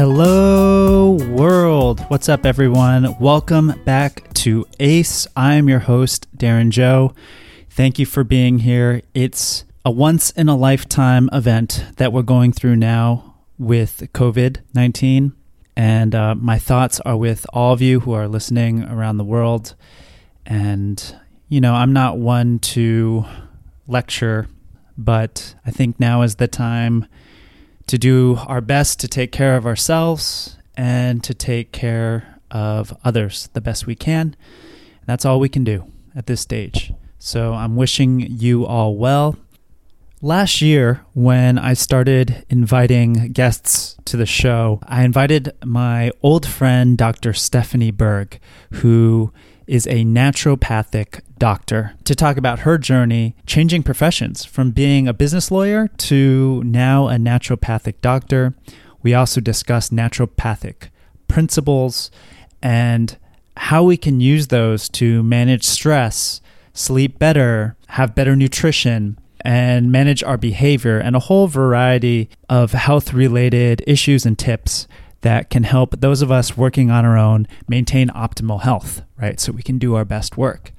Hello, world. What's up, everyone? Welcome back to ACE. I'm your host, Darren Joe. Thank you for being here. It's a once in a lifetime event that we're going through now with COVID 19. And uh, my thoughts are with all of you who are listening around the world. And, you know, I'm not one to lecture, but I think now is the time to do our best to take care of ourselves and to take care of others the best we can. That's all we can do at this stage. So I'm wishing you all well. Last year, when I started inviting guests to the show, I invited my old friend, Dr. Stephanie Berg, who is a naturopathic doctor, to talk about her journey changing professions from being a business lawyer to now a naturopathic doctor. We also discuss naturopathic principles and how we can use those to manage stress, sleep better, have better nutrition, and manage our behavior, and a whole variety of health related issues and tips that can help those of us working on our own maintain optimal health, right? So we can do our best work.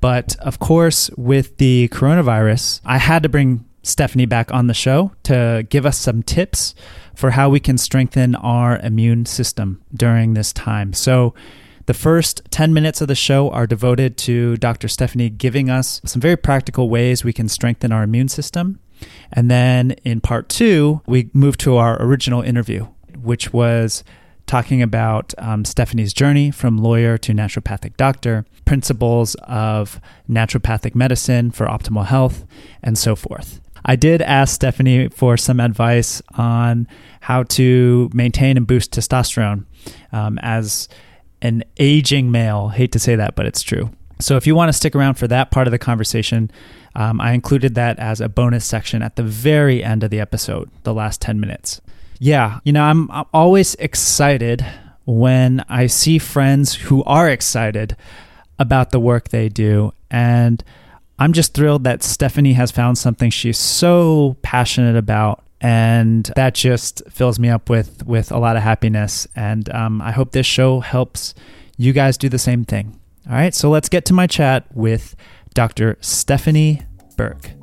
But of course, with the coronavirus, I had to bring Stephanie back on the show to give us some tips for how we can strengthen our immune system during this time. So, the first 10 minutes of the show are devoted to Dr. Stephanie giving us some very practical ways we can strengthen our immune system. And then in part two, we move to our original interview, which was talking about um, Stephanie's journey from lawyer to naturopathic doctor, principles of naturopathic medicine for optimal health, and so forth. I did ask Stephanie for some advice on how to maintain and boost testosterone um, as an aging male. Hate to say that, but it's true. So if you want to stick around for that part of the conversation, um, I included that as a bonus section at the very end of the episode, the last 10 minutes. Yeah, you know, I'm, always excited when I see friends who are excited about the work they do. And I'm just thrilled that Stephanie has found something she's so passionate about and that just fills me up with with a lot of happiness. And um, I hope this show helps you guys do the same thing. All right, so let's get to my chat with Dr. Stephanie Berg.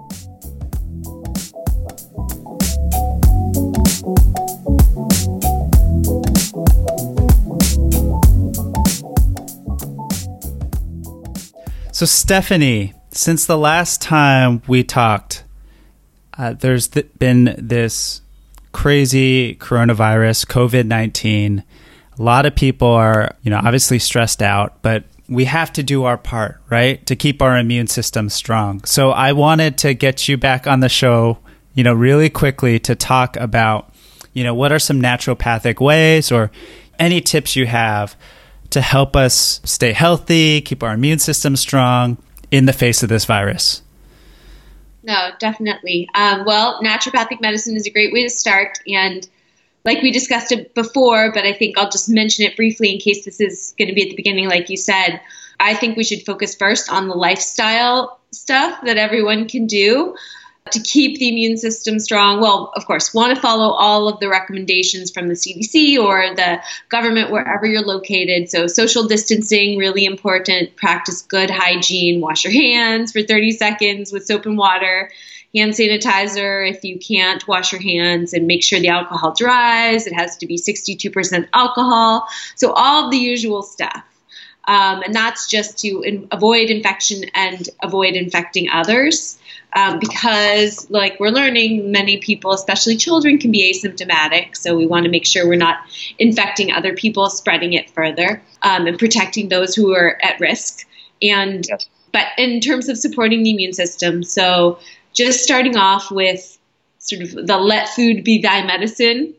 So, Stephanie, since the last time we talked, uh, there's th- been this crazy coronavirus, COVID 19. A lot of people are, you know, obviously stressed out, but we have to do our part, right? To keep our immune system strong. So I wanted to get you back on the show, you know, really quickly to talk about, you know, what are some naturopathic ways or any tips you have to help us stay healthy, keep our immune system strong in the face of this virus. No, definitely. Um, well, naturopathic medicine is a great way to start. And like we discussed it before, but I think I'll just mention it briefly in case this is going to be at the beginning, like you said. I think we should focus first on the lifestyle stuff that everyone can do to keep the immune system strong, well, of course, want to follow all of the recommendations from the CDC or the government wherever you're located. So, social distancing, really important. Practice good hygiene. Wash your hands for 30 seconds with soap and water. Hand sanitizer if you can't wash your hands and make sure the alcohol dries. It has to be 62% alcohol. So, all the usual stuff. Um, and that's just to in- avoid infection and avoid infecting others um, because, like we're learning, many people, especially children, can be asymptomatic. So we want to make sure we're not infecting other people, spreading it further, um, and protecting those who are at risk. And yes. but in terms of supporting the immune system, so just starting off with sort of the let food be thy medicine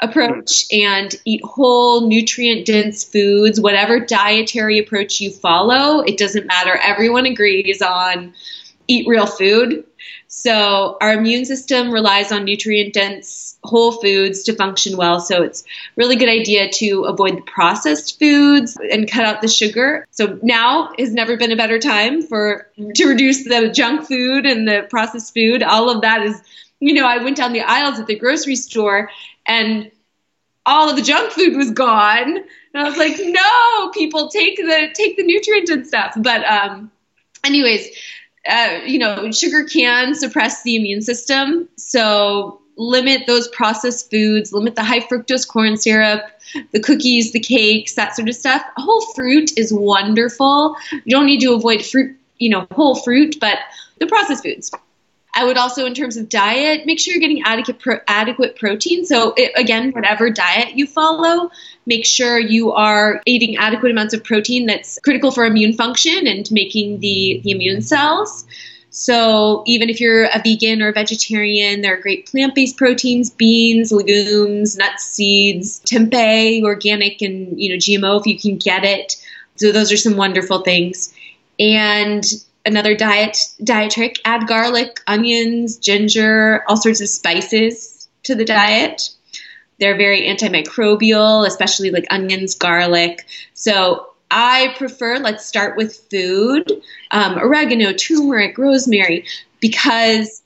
approach and eat whole nutrient dense foods whatever dietary approach you follow it doesn't matter everyone agrees on eat real food. So our immune system relies on nutrient dense whole foods to function well. So it's really good idea to avoid the processed foods and cut out the sugar. So now has never been a better time for to reduce the junk food and the processed food. All of that is, you know, I went down the aisles at the grocery store and all of the junk food was gone. And I was like, no, people take the take the nutrient and stuff. But um, anyways, uh, you know, sugar can suppress the immune system. So limit those processed foods, limit the high fructose corn syrup, the cookies, the cakes, that sort of stuff. Whole fruit is wonderful. You don't need to avoid fruit, you know, whole fruit, but the processed foods. I would also, in terms of diet, make sure you're getting adequate pro- adequate protein. So it, again, whatever diet you follow, make sure you are eating adequate amounts of protein that's critical for immune function and making the, the immune cells. So even if you're a vegan or a vegetarian, there are great plant-based proteins, beans, legumes, nuts, seeds, tempeh, organic and you know GMO if you can get it. So those are some wonderful things. And another diet diet trick, add garlic, onions, ginger, all sorts of spices to the diet. They're very antimicrobial, especially like onions, garlic. So I prefer, let's start with food um, oregano, turmeric, rosemary, because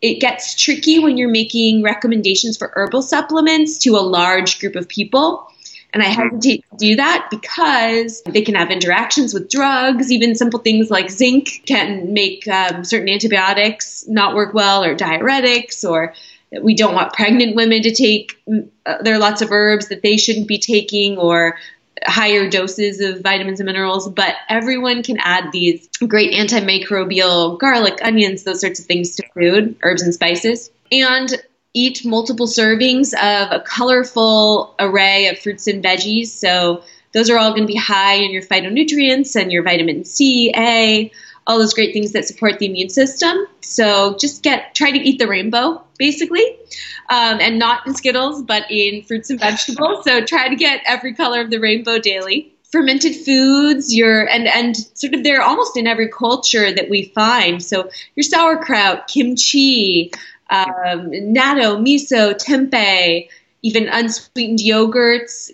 it gets tricky when you're making recommendations for herbal supplements to a large group of people. And I hesitate to do that because they can have interactions with drugs. Even simple things like zinc can make um, certain antibiotics not work well, or diuretics, or we don't want pregnant women to take. Uh, there are lots of herbs that they shouldn't be taking, or higher doses of vitamins and minerals, but everyone can add these great antimicrobial garlic, onions, those sorts of things to food, herbs and spices. And eat multiple servings of a colorful array of fruits and veggies. So those are all going to be high in your phytonutrients and your vitamin C, A, all those great things that support the immune system. So just get try to eat the rainbow basically, um, and not in Skittles, but in fruits and vegetables. So try to get every color of the rainbow daily. Fermented foods, your and and sort of they're almost in every culture that we find. So your sauerkraut, kimchi, um, natto, miso, tempeh, even unsweetened yogurts,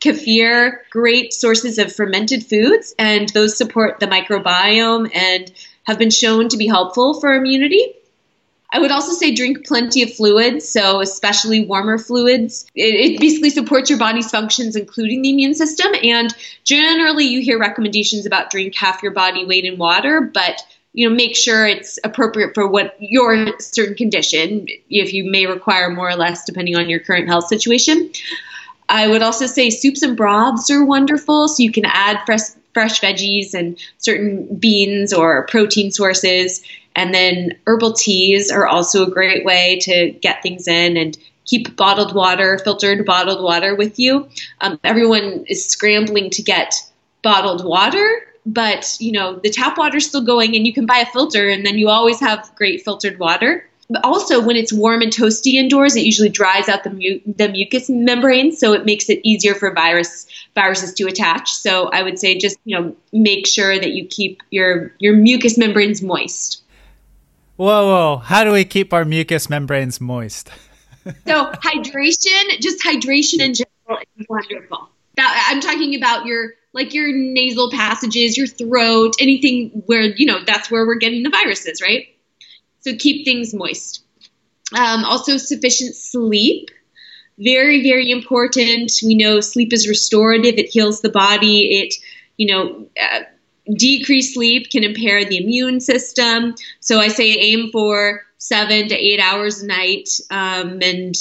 kefir, great sources of fermented foods, and those support the microbiome and have been shown to be helpful for immunity. I would also say drink plenty of fluids, so especially warmer fluids. It, it, basically supports your body's functions, including the immune system. And generally, you hear recommendations about drink half your body weight in water, but you know, make sure it's appropriate for what your certain condition, if you may require more or less depending on your current health situation. I would also say soups and broths are wonderful. So you can add fresh fresh veggies and certain beans or protein sources. And then herbal teas are also a great way to get things in and keep bottled water, filtered bottled water with you. Um, everyone is scrambling to get bottled water, but you know the tap water's still going, and you can buy a filter, and then you always have great filtered water. But also when it's warm and toasty indoors it usually dries out the, mu- the mucous membrane so it makes it easier for virus viruses to attach. So i would say just you know make sure that you keep your your mucous membranes moist. Whoa whoa. How do we keep our mucous membranes moist? So hydration just hydration in general is wonderful. That, i'm talking about your like your nasal passages your throat anything where you know that's where we're getting the viruses right so keep things moist. Um, also, sufficient sleep. Very, very important. We know sleep is restorative. It heals the body. It, you know, uh, decreased sleep can impair the immune system. So I say aim for seven to eight hours a night, um, and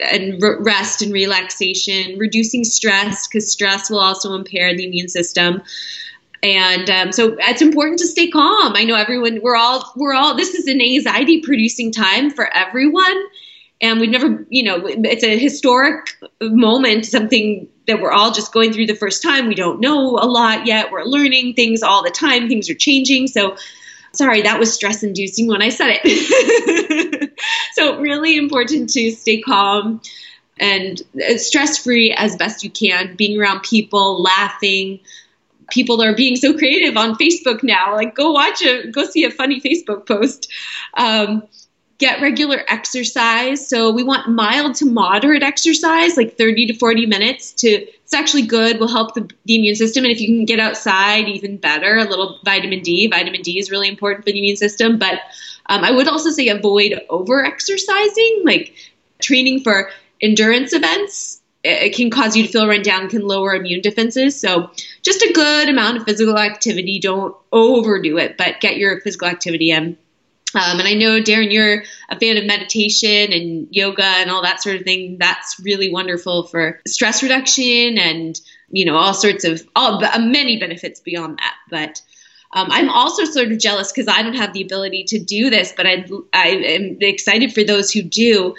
and rest and relaxation, reducing stress because stress will also impair the immune system. And um, so it's important to stay calm. I know everyone we're all we're all this is an anxiety producing time for everyone. And we've never you know it's a historic moment something that we're all just going through the first time. We don't know a lot yet. We're learning things all the time. Things are changing. So sorry that was stress inducing when i said it so really important to stay calm and uh, stress free as best you can being around people laughing people are being so creative on Facebook now. Like, go watch a, go see a funny Facebook post. Um, get regular exercise. So we want mild to moderate exercise, like 30 to 40 minutes. To it's actually good. Will help the, the immune system, and if you can get outside, even better. A little vitamin D. Vitamin D is really important for the immune system. But um, I would also say avoid over exercising, like training for endurance events it can cause you to feel run down, can lower immune defenses. So, just a good amount of physical activity. Don't overdo it, but get your physical activity in. Um, and I know, Darren, you're a fan of meditation and yoga and all that sort of thing. That's really wonderful for stress reduction and, you know, all sorts of, all uh, many benefits beyond that. But um, I'm also sort of jealous because I don't have the ability to do this, but I, I am excited for those who do.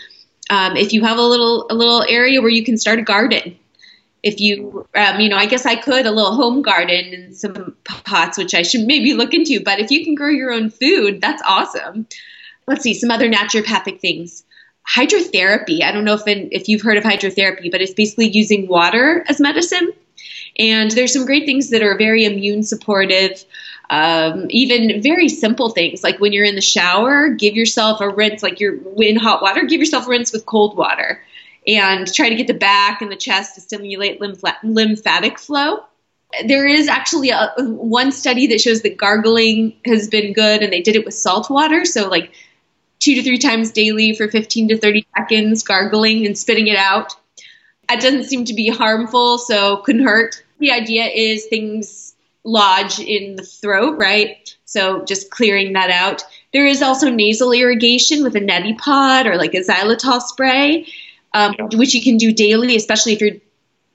Um, if you have a little a little area where you can start a garden, if you um, you know, I guess I could a little home garden and some pots, which I should maybe look into. But if you can grow your own food, that's awesome. Let's see some other naturopathic things. Hydrotherapy. I don't know if in, if you've heard of hydrotherapy, but it's basically using water as medicine. And there's some great things that are very immune supportive. Um, even very simple things like when you're in the shower, give yourself a rinse, like you're in hot water, give yourself a rinse with cold water and try to get the back and the chest to stimulate lymphatic flow. There is actually a, one study that shows that gargling has been good, and they did it with salt water. So, like two to three times daily for 15 to 30 seconds, gargling and spitting it out. That doesn't seem to be harmful, so couldn't hurt. The idea is things lodge in the throat, right? So just clearing that out. There is also nasal irrigation with a neti pot or like a xylitol spray, um, which you can do daily, especially if you're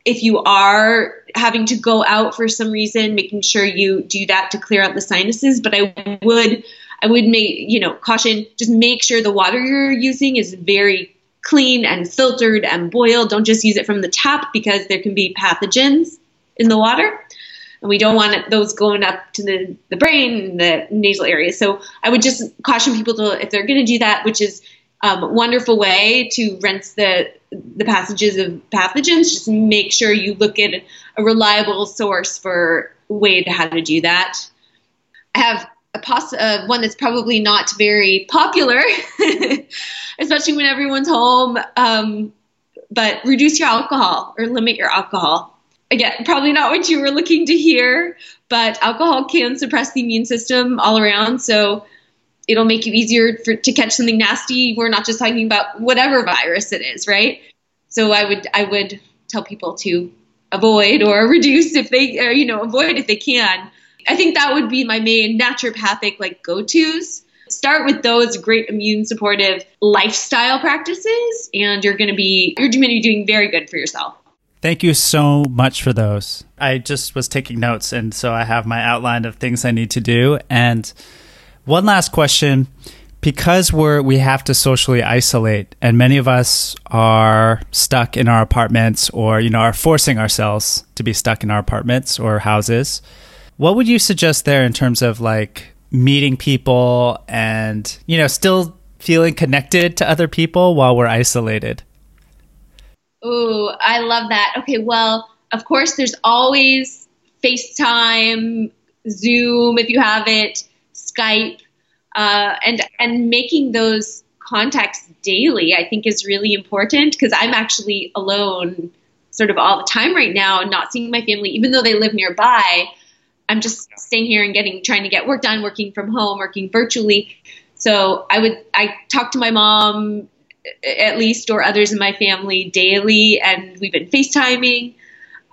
if you are having to go out for some reason, making sure you do that to clear out the sinuses. But I would I would make you know caution just make sure the water you're using is very clean and filtered and boiled. Don't just use it from the tap because there can be pathogens in the water and we don't want those going up to the, the brain, the nasal area. So I would just caution people to, if they're going to do that, which is um, wonderful way to rinse the the passages of pathogens. Just make sure you look at a reliable source for way to how to do that. I have a poss- uh, one that's probably not very popular, especially when everyone's home. Um, but reduce your alcohol or limit your alcohol again, probably not what you were looking to hear, but alcohol can suppress the immune system all around. So it'll make you easier for, to catch something nasty. We're not just talking about whatever virus it is, right? So I would I would tell people to avoid or reduce if they or, you know avoid if they can. I think that would be my main naturopathic like go tos. Start with those great immune supportive lifestyle practices, and you're going to be you're going to be doing very good for yourself. Thank you so much for those. I just was taking notes, and so I have my outline of things I need to do. And one last question. Because we're we have to socially isolate and many of us are stuck in our apartments or you know are forcing ourselves to be stuck in our apartments or houses what would you suggest there in terms of like meeting people and you know still feeling connected to other people while we're isolated? Oh, I love that. Okay, well, of course, there's always FaceTime, Zoom if you have it, Skype, uh, and and making those contacts daily. I think is really important because I'm actually alone, sort of all the time right now, not seeing my family, even though they live nearby. I'm just staying here and getting trying to get work done, working from home, working virtually. So I would I talk to my mom at least or others in my family daily and we've been FaceTiming.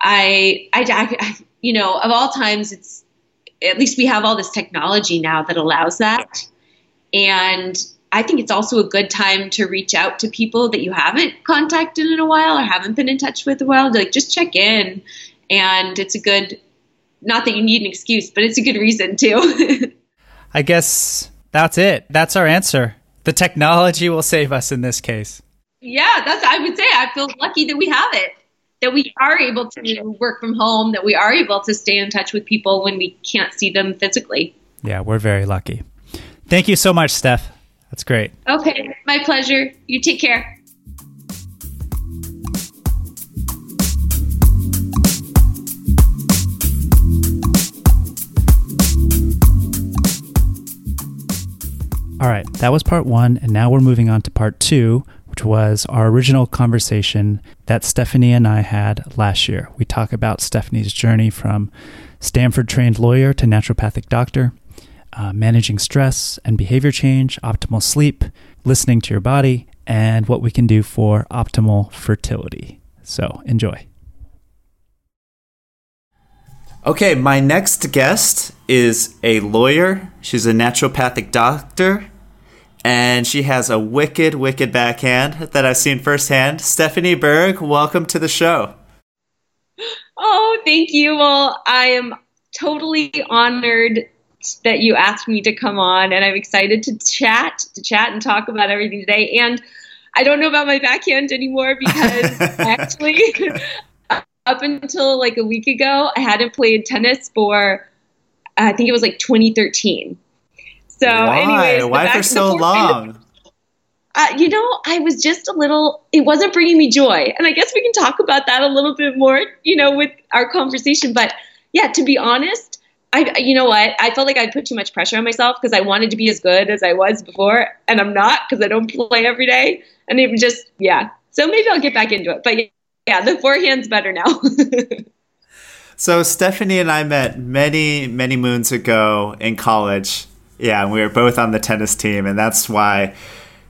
I, I, I, you know, of all times, it's at least we have all this technology now that allows that. And I think it's also a good time to reach out to people that you haven't contacted in a while or haven't been in touch with a while. Like just check in, and it's a good. Not that you need an excuse, but it's a good reason too. I guess that's it. That's our answer the technology will save us in this case. Yeah, that's I would say I feel lucky that we have it. That we are able to work from home, that we are able to stay in touch with people when we can't see them physically. Yeah, we're very lucky. Thank you so much, Steph. That's great. Okay, my pleasure. You take care. All right, that was part one, and now we're moving on to part two, was our original conversation that Stephanie and I had last year. We talk about Stephanie's journey from Stanford trained lawyer to naturopathic doctor, uh, managing stress and behavior change, optimal sleep, listening to your body, and what we can do for optimal fertility. So enjoy. Okay, my next guest is a lawyer. She's a naturopathic doctor, and she has a wicked, wicked backhand that I've seen firsthand. Stephanie Berg, welcome to the show. Oh, thank you. Well, I am totally honored that you asked me to come on, and I'm excited to chat, to chat and talk about everything today. And I don't know about my backhand anymore because actually, up until like a week ago, I hadn't played tennis for I think it was like 2013. So, Why? anyways, why for so long? Uh, you know, I was just a little. It wasn't bringing me joy, and I guess we can talk about that a little bit more. You know, with our conversation. But yeah, to be honest, I you know what? I felt like I put too much pressure on myself because I wanted to be as good as I was before, and I'm not because I don't play every day, and even just yeah. So maybe I'll get back into it. But yeah, the forehand's better now. so Stephanie and I met many, many moons ago in college. Yeah, and we were both on the tennis team, and that's why,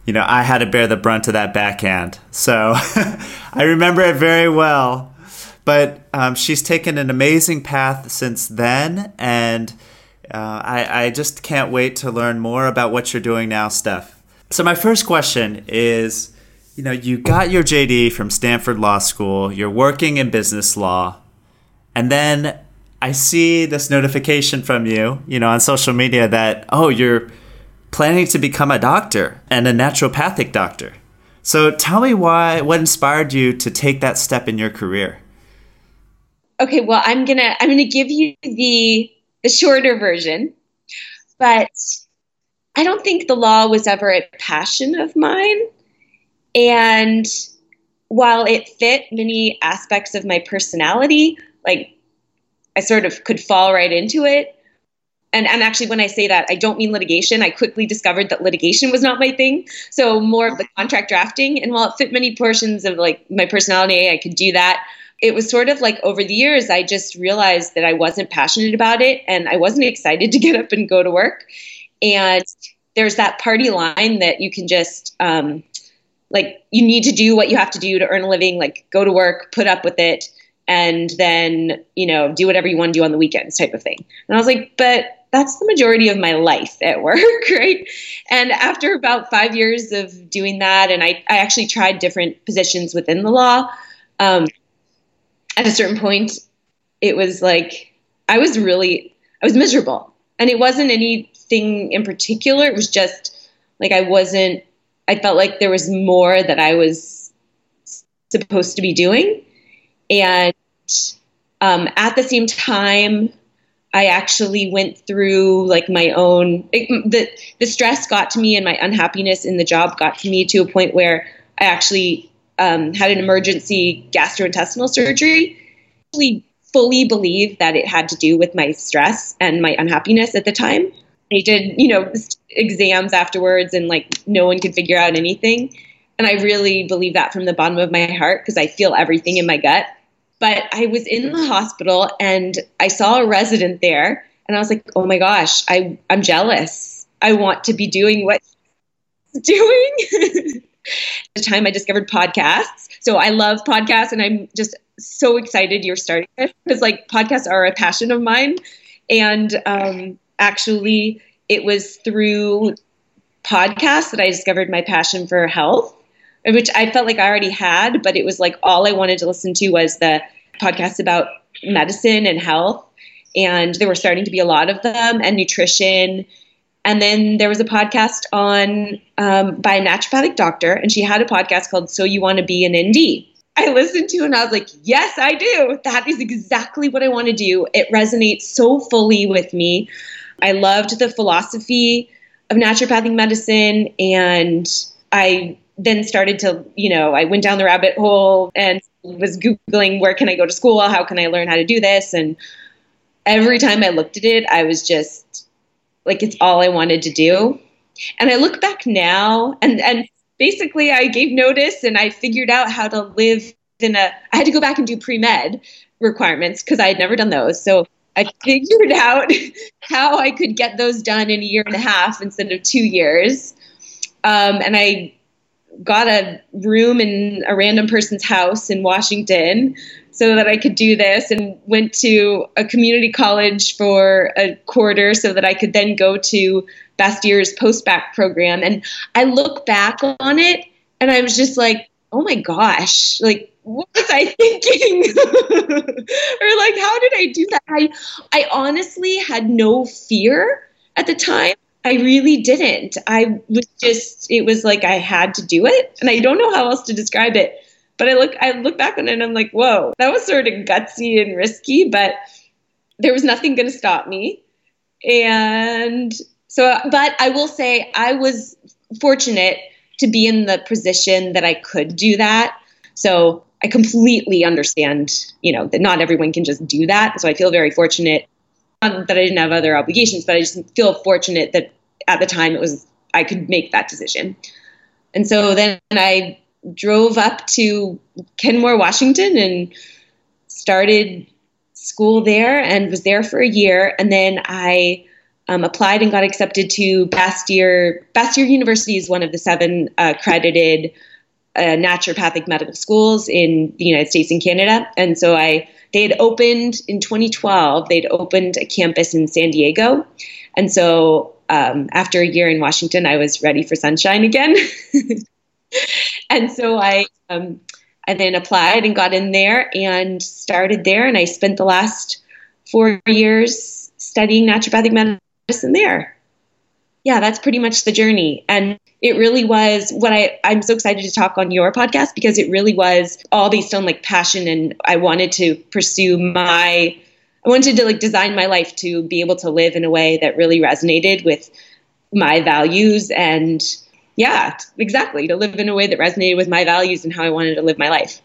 you know, I had to bear the brunt of that backhand. So I remember it very well. But um, she's taken an amazing path since then, and uh, I, I just can't wait to learn more about what you're doing now, Steph. So my first question is you know, you got your JD from Stanford Law School, you're working in business law, and then I see this notification from you, you know, on social media that, oh, you're planning to become a doctor and a naturopathic doctor. So tell me why, what inspired you to take that step in your career? Okay, well, I'm gonna I'm gonna give you the the shorter version, but I don't think the law was ever a passion of mine. And while it fit many aspects of my personality, like I sort of could fall right into it. And, and actually, when I say that, I don't mean litigation. I quickly discovered that litigation was not my thing. So more of the contract drafting. And while it fit many portions of like my personality, I could do that. It was sort of like over the years, I just realized that I wasn't passionate about it and I wasn't excited to get up and go to work. And there's that party line that you can just um, like you need to do what you have to do to earn a living like go to work put up with it and then you know do whatever you want to do on the weekends type of thing. And i was like but that's the majority of my life at work right? And after about five years of doing that and i, I actually tried different positions within the law um, at a certain point it was like i was really i was miserable. And it wasn't anything in particular it was just like i wasn't I felt like there was more that I was supposed to be doing. And um, at the same time, I actually went through like my own it, the the stress got to me and my unhappiness in the job got to me to a point where I actually um, had an emergency gastrointestinal surgery. I fully believe that it had to do with my stress and my unhappiness at the time. I did, you know, exams afterwards and like no one could figure out anything. And I really believe that from the bottom of my heart because I feel everything in my gut. But I was in the hospital and I saw a resident there and I was like, oh my gosh, I, I'm jealous. I want to be doing what doing. the time I discovered podcasts. So I love podcasts and I'm just so excited you're starting this because like podcasts are a passion of mine. And um, actually, it was through podcasts that I discovered my passion for health, which I felt like I already had, but it was like all I wanted to listen to was the podcasts about medicine and health. And there were starting to be a lot of them and nutrition. And then there was a podcast on um, by a naturopathic doctor, and she had a podcast called "So You Want to Be an ND." I listened to and I was like, yes, I do. That is exactly what I want to do. It resonates so fully with me. I loved the philosophy of naturopathic medicine and I then started to, you know, I went down the rabbit hole and was Googling where can I go to school? How can I learn how to do this? And every time I looked at it, I was just like, it's all I wanted to do. And I look back now and, and basically I gave notice and I figured out how to live in a, I had to go back and do pre med requirements because I had never done those. So I figured out how I could get those done in a year and a half instead of two years. Um, and I got a room in a random person's house in Washington so that I could do this and went to a community college for a quarter so that I could then go to Bastyr's post-bac program. And I look back on it and I was just like, oh my gosh, like what was I thinking? or like how did I do that? I I honestly had no fear at the time. I really didn't. I was just it was like I had to do it and I don't know how else to describe it. But I look I look back on it and I'm like, whoa, that was sort of gutsy and risky, but there was nothing going to stop me. And so, but I will say I was fortunate to be in the position that I could do that. So I completely understand, you know, that not everyone can just do that. So I feel very fortunate that I didn't have other obligations, but I just feel fortunate that at the time it was I could make that decision. And so then I drove up to Kenmore, Washington, and started school there, and was there for a year. And then I um, applied and got accepted to Bastyr. Bastyr University is one of the seven uh, accredited uh, naturopathic medical schools in the United States and Canada. And so I they had opened in 2012. They'd opened a campus in San Diego, and so um, after a year in Washington, I was ready for sunshine again. and so I um, I then applied and got in there and started there, and I spent the last four years studying naturopathic medicine there. Yeah, that's pretty much the journey. And it really was what I, I'm so excited to talk on your podcast because it really was all based on like passion and I wanted to pursue my I wanted to like design my life to be able to live in a way that really resonated with my values and yeah, exactly. To live in a way that resonated with my values and how I wanted to live my life.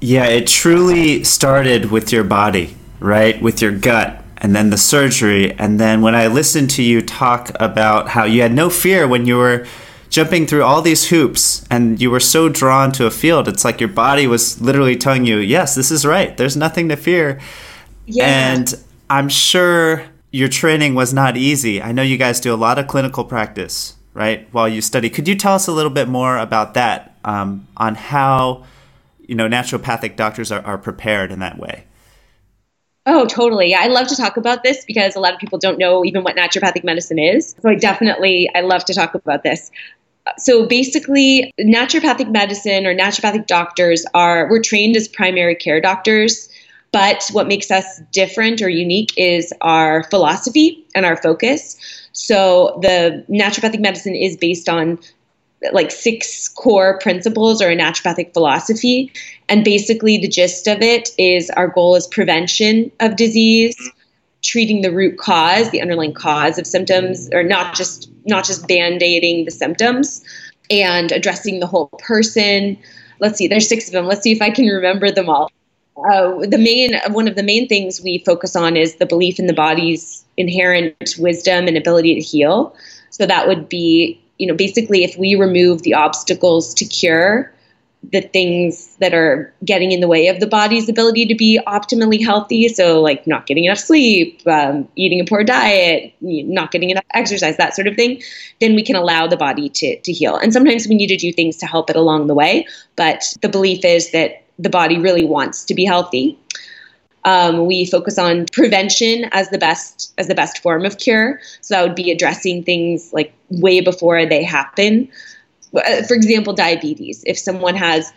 Yeah, it truly started with your body, right? With your gut, and then the surgery. And then when I listened to you talk about how you had no fear when you were jumping through all these hoops and you were so drawn to a field, it's like your body was literally telling you, yes, this is right. There's nothing to fear. Yeah. And I'm sure your training was not easy. I know you guys do a lot of clinical practice right, while you study. Could you tell us a little bit more about that, um, on how you know naturopathic doctors are, are prepared in that way? Oh, totally. I love to talk about this because a lot of people don't know even what naturopathic medicine is. So I definitely I love to talk about this. So basically, naturopathic medicine or naturopathic doctors are we're trained as primary care doctors, but what makes us different or unique is our philosophy and our focus. So the naturopathic medicine is based on like six core principles or a naturopathic philosophy. And basically, the gist of it is our goal is prevention of disease, treating the root cause, the underlying cause of symptoms, or not just not just band-aiding the symptoms, and addressing the whole person. Let's see, there's six of them. Let's see if I can remember them all. Uh, the main one of the main things we focus on is the belief in the body's inherent wisdom and ability to heal. So that would be, you know, basically if we remove the obstacles to cure, the things that are getting in the way of the body's ability to be optimally healthy. So, like not getting enough sleep, um, eating a poor diet, not getting enough exercise, that sort of thing, then we can allow the body to, to heal. And sometimes we need to do things to help it along the way. But the belief is that the body really wants to be healthy. Um, we focus on prevention as the best as the best form of cure. So that would be addressing things like way before they happen. Uh, for example, diabetes. If someone has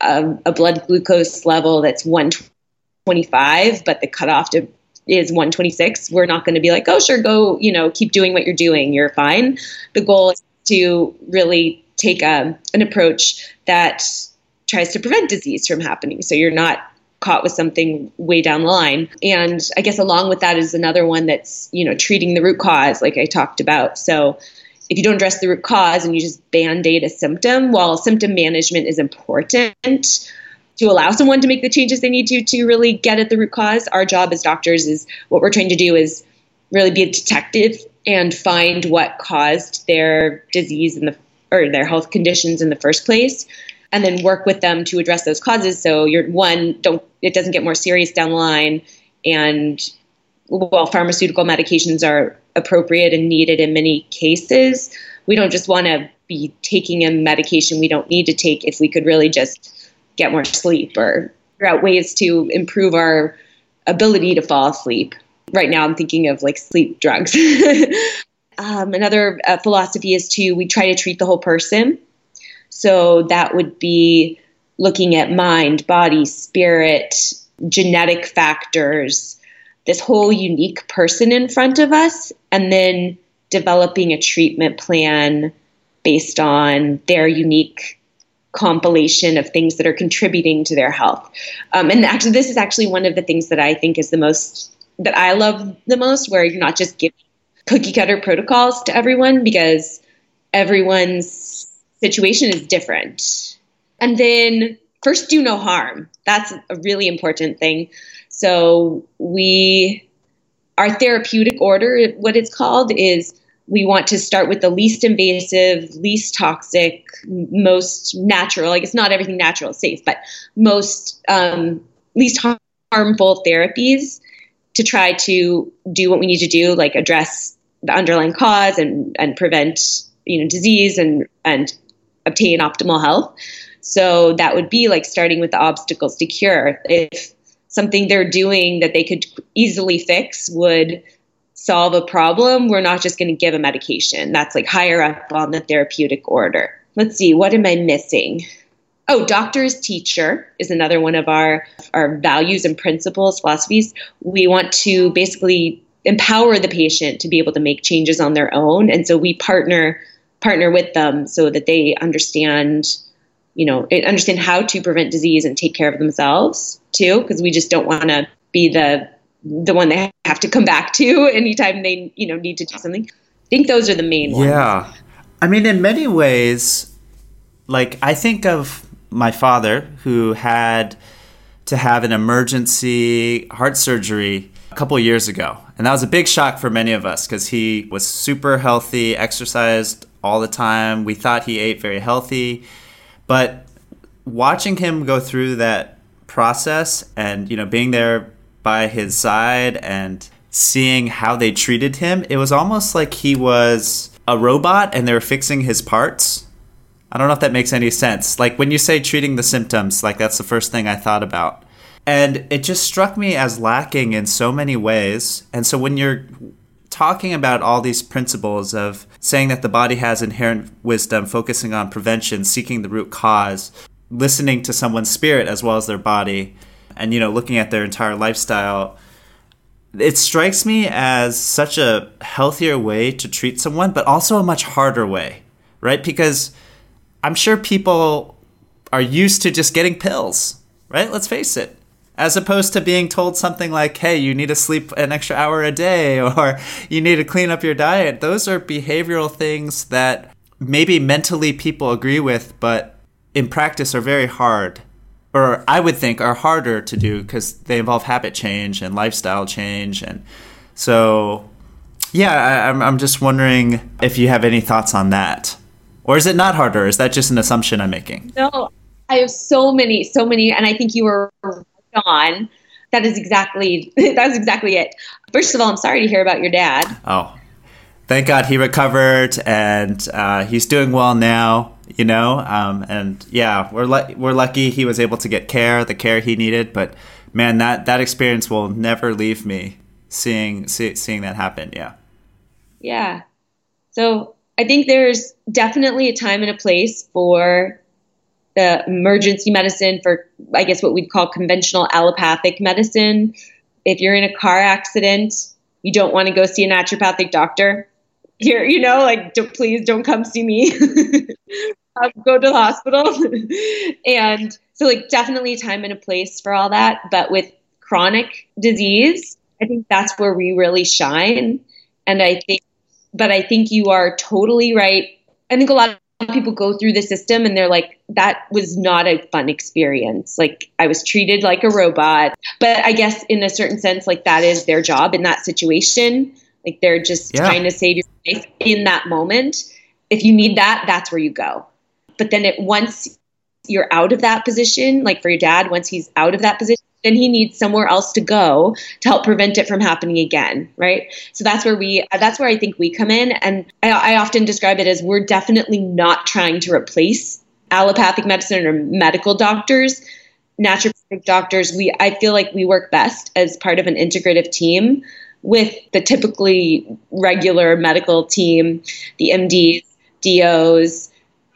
um, a blood glucose level that's 125, but the cutoff to, is 126, we're not going to be like, oh, sure, go, you know, keep doing what you're doing. You're fine. The goal is to really take a, um, an approach that tries to prevent disease from happening. So you're not caught with something way down the line. And I guess along with that is another one that's, you know, treating the root cause, like I talked about. So if you don't address the root cause and you just band aid a symptom, while symptom management is important to allow someone to make the changes they need to to really get at the root cause, our job as doctors is what we're trying to do is really be a detective and find what caused their disease in the or their health conditions in the first place and then work with them to address those causes. So you're one, don't it doesn't get more serious down the line, and while pharmaceutical medications are appropriate and needed in many cases, we don't just want to be taking a medication we don't need to take if we could really just get more sleep or figure out ways to improve our ability to fall asleep. Right now, I'm thinking of like sleep drugs. um, another uh, philosophy is to we try to treat the whole person. So that would be looking at mind, body, spirit, genetic factors, this whole unique person in front of us, and then developing a treatment plan based on their unique compilation of things that are contributing to their health. Um, and actually, this is actually one of the things that I think is the most that I love the most, where you're not just giving cookie cutter protocols to everyone because everyone's situation is different. And then first, do no harm. That's a really important thing. So we, our therapeutic order, what it's called, is we want to start with the least invasive, least toxic, most natural. Like it's not everything natural is safe, but most um, least harmful therapies to try to do what we need to do, like address the underlying cause and and prevent you know disease and and obtain optimal health. So that would be like starting with the obstacles to cure. If something they're doing that they could easily fix would solve a problem, we're not just going to give a medication. That's like higher up on the therapeutic order. Let's see, what am I missing? Oh, doctor's teacher is another one of our, our values and principles, philosophies. We want to basically empower the patient to be able to make changes on their own. And so we partner partner with them so that they understand, you know, understand how to prevent disease and take care of themselves too, because we just don't want to be the the one they have to come back to anytime they you know need to do something. I think those are the main ones. Yeah, I mean, in many ways, like I think of my father who had to have an emergency heart surgery a couple years ago. And that was a big shock for many of us because he was super healthy, exercised all the time. We thought he ate very healthy. But watching him go through that process and, you know, being there by his side and seeing how they treated him, it was almost like he was a robot and they were fixing his parts. I don't know if that makes any sense. Like when you say treating the symptoms, like that's the first thing I thought about. And it just struck me as lacking in so many ways. And so when you're talking about all these principles of saying that the body has inherent wisdom, focusing on prevention, seeking the root cause, listening to someone's spirit as well as their body, and you know looking at their entire lifestyle it strikes me as such a healthier way to treat someone but also a much harder way right? Because i'm sure people are used to just getting pills right? Let's face it as opposed to being told something like hey you need to sleep an extra hour a day or you need to clean up your diet those are behavioral things that maybe mentally people agree with but in practice are very hard or I would think are harder to do because they involve habit change and lifestyle change, and so yeah, I, I'm I'm just wondering if you have any thoughts on that, or is it not harder? Is that just an assumption I'm making? No, I have so many, so many, and I think you were on. That is exactly that's exactly it. First of all, I'm sorry to hear about your dad. Oh, thank God he recovered and uh, he's doing well now you know. Um, and yeah, we're lu- we're lucky he was able to get care, the care he needed. But man, that that experience will never leave me. Seeing see, seeing that happen, yeah. Yeah. So I think there's definitely a time and a place for the emergency medicine for I guess what we'd call conventional allopathic medicine. If you're in a car accident, you don't want to go see a naturopathic doctor here, you know, like, don't, please don't come see me. um, go to the hospital. and so, like, definitely time and a place for all that. But with chronic disease, I think that's where we really shine. And I think, but I think you are totally right. I think a lot people go through the system and they're like, that was not a fun experience. Like, I was treated like a robot. But I guess, in a certain sense, like, that is their job in that situation. Like, they're just yeah. trying to save your life in that moment. If you need that, that's where you go. But then it once you're out of that position, like for your dad, once he's out of that position, then he needs somewhere else to go to help prevent it from happening again, right? So that's where we that's where I think we come in, and I, I often describe it as we're definitely not trying to replace allopathic medicine or medical doctors. Naturopathic doctors, we I feel like we work best as part of an integrative team with the typically regular medical team, the MDs, DOs,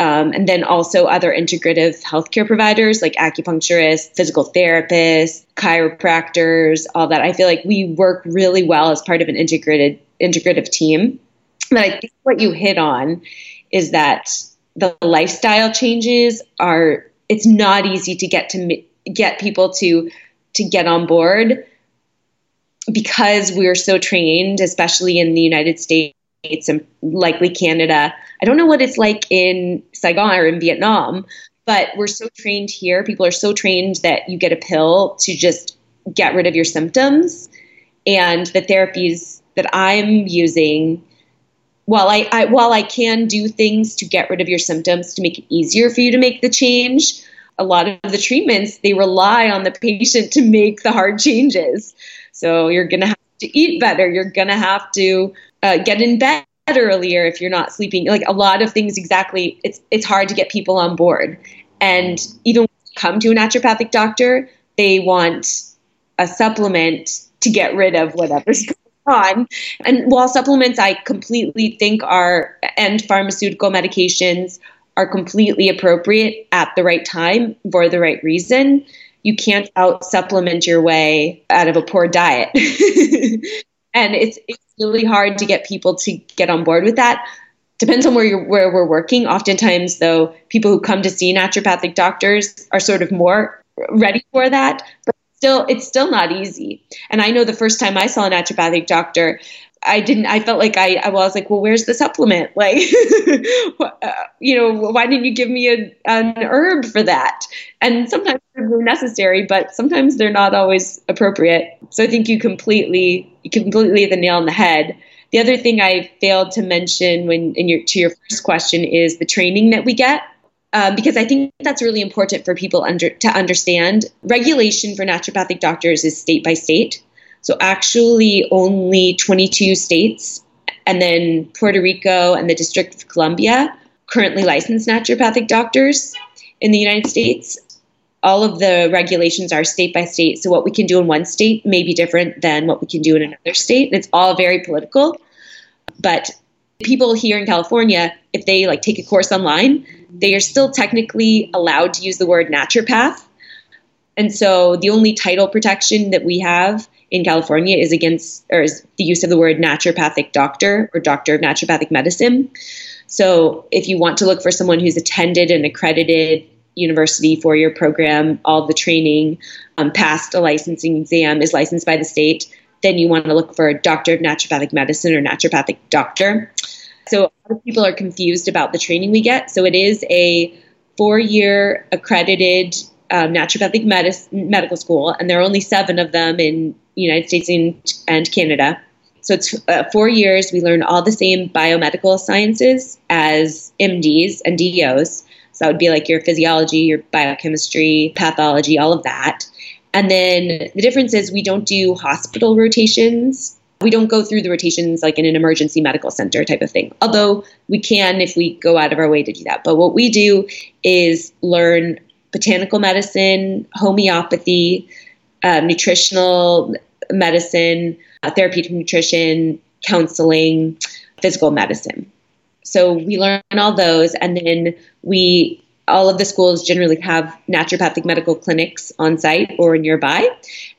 um, and then also other integrative healthcare providers like acupuncturists, physical therapists, chiropractors, all that. I feel like we work really well as part of an integrated integrative team. But I think what you hit on is that the lifestyle changes are it's not easy to get to get people to to get on board because we're so trained, especially in the United States and likely Canada. I don't know what it's like in Saigon or in Vietnam, but we're so trained here. People are so trained that you get a pill to just get rid of your symptoms. And the therapies that I'm using, while I, I while I can do things to get rid of your symptoms to make it easier for you to make the change, a lot of the treatments they rely on the patient to make the hard changes. So you're to have to eat better. You're to have to uh, get in bed earlier if you're not sleeping. Like a lot of things, exactly. It's it's hard to get people on board. And even come to a naturopathic doctor, they want a supplement to get rid of whatever's going on. And while supplements, I completely think are and pharmaceutical medications are completely appropriate at the right time for the right reason you can't out supplement your way out of a poor diet. and it's it's really hard to get people to get on board with that. Depends on where you're where we're working. Oftentimes though, people who come to see naturopathic doctors are sort of more ready for that. But still it's still not easy. And I know the first time I saw a naturopathic doctor, I didn't. I felt like I, I was like, well, where's the supplement? Like, uh, you know, why didn't you give me a, an herb for that? And sometimes they're necessary, but sometimes they're not always appropriate. So I think you completely, you completely the nail on the head. The other thing I failed to mention when in your to your first question is the training that we get. Um, because I think that's really important for people under, to understand. Regulation for naturopathic doctors is state by state. So actually, only 22 states and then Puerto Rico and the District of Columbia currently license naturopathic doctors in the United States. All of the regulations are state by state. So what we can do in one state may be different than what we can do in another state. And it's all very political. But people here in California, if they like take a course online, they are still technically allowed to use the word naturopath. And so the only title protection that we have in California is against or is the use of the word naturopathic doctor or doctor of naturopathic medicine. So if you want to look for someone who's attended an accredited university four year program, all the training, um, passed a licensing exam, is licensed by the state, then you want to look for a doctor of naturopathic medicine or naturopathic doctor. So people are confused about the training we get. So it is a four year accredited um, naturopathic medicine, medical school, and there are only seven of them in United States and, and Canada. So it's uh, four years. We learn all the same biomedical sciences as MDs and DOs. So that would be like your physiology, your biochemistry, pathology, all of that. And then the difference is we don't do hospital rotations. We don't go through the rotations like in an emergency medical center type of thing. Although we can if we go out of our way to do that. But what we do is learn botanical medicine, homeopathy, uh, nutritional medicine, uh, therapeutic nutrition, counseling, physical medicine. So we learn all those, and then we all of the schools generally have naturopathic medical clinics on site or nearby.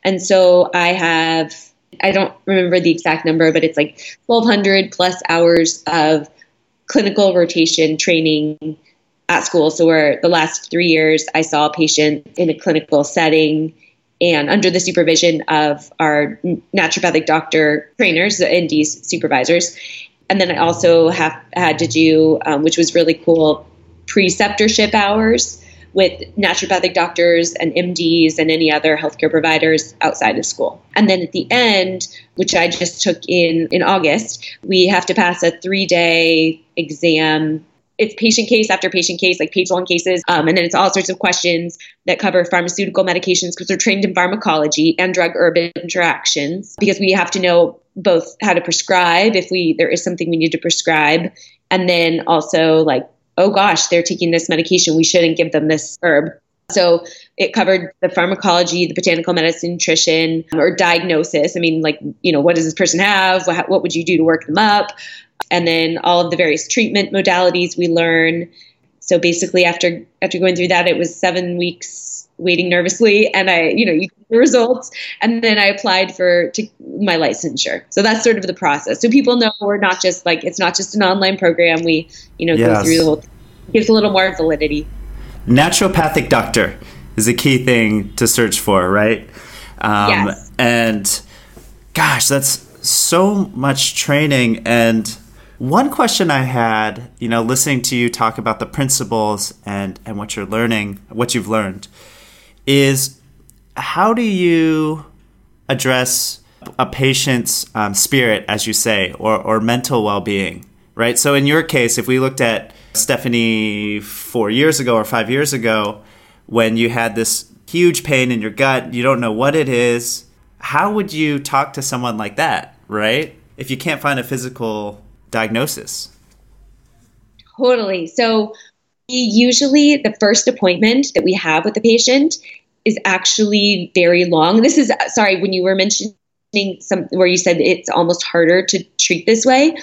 And so I have, I don't remember the exact number, but it's like 1,200 plus hours of clinical rotation training at school. So, where the last three years I saw a patient in a clinical setting and under the supervision of our naturopathic doctor trainers, the NDs supervisors. And then I also have had to do, um, which was really cool, preceptorship hours with naturopathic doctors and MDs and any other healthcare providers outside of school. And then at the end, which I just took in in August, we have to pass a three day exam it's patient case after patient case, like page long cases. Um, and then it's all sorts of questions that cover pharmaceutical medications because we're trained in pharmacology and drug herb interactions because we have to know both how to prescribe if we there is something we need to prescribe and then also like oh gosh they're taking this medication we shouldn't give them this herb so it covered the pharmacology, the botanical medicine, nutrition, or diagnosis. I mean, like, you know, what does this person have? What, what would you do to work them up? And then all of the various treatment modalities we learn. So basically, after after going through that, it was seven weeks waiting nervously, and I, you know, you get the results, and then I applied for to my licensure. So that's sort of the process. So people know we're not just like it's not just an online program. We, you know, yes. go through the whole. Gives a little more validity naturopathic doctor is a key thing to search for, right? Um, yes. And gosh, that's so much training. And one question I had, you know, listening to you talk about the principles and, and what you're learning, what you've learned, is how do you address a patient's um, spirit, as you say, or, or mental well being, right? So in your case, if we looked at Stephanie four years ago or five years ago when you had this huge pain in your gut, you don't know what it is. How would you talk to someone like that, right? If you can't find a physical diagnosis? Totally. So, usually the first appointment that we have with the patient is actually very long. This is, sorry, when you were mentioning some where you said it's almost harder to treat this way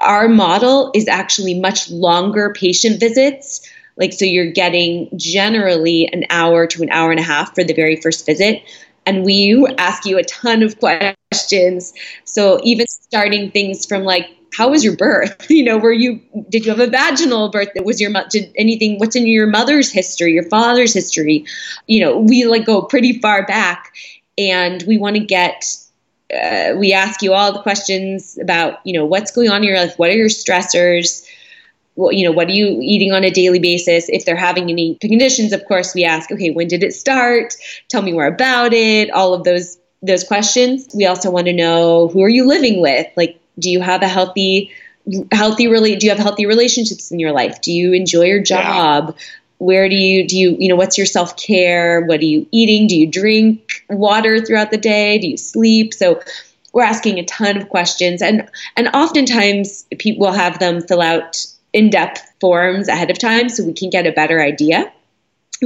our model is actually much longer patient visits. Like, so you're getting generally an hour to an hour and a half for the very first visit. And we ask you a ton of questions. So, even starting things from like, how was your birth? You know, were you, did you have a vaginal birth? Was your, did anything, what's in your mother's history, your father's history? You know, we like go pretty far back and we want to get uh, we ask you all the questions about you know what's going on in your life what are your stressors what, you know what are you eating on a daily basis if they're having any conditions of course we ask okay when did it start tell me more about it all of those those questions we also want to know who are you living with like do you have a healthy healthy really do you have healthy relationships in your life? Do you enjoy your job? Yeah where do you do you you know what's your self-care? What are you eating? Do you drink water throughout the day? Do you sleep? So we're asking a ton of questions and and oftentimes people will have them fill out in-depth forms ahead of time so we can get a better idea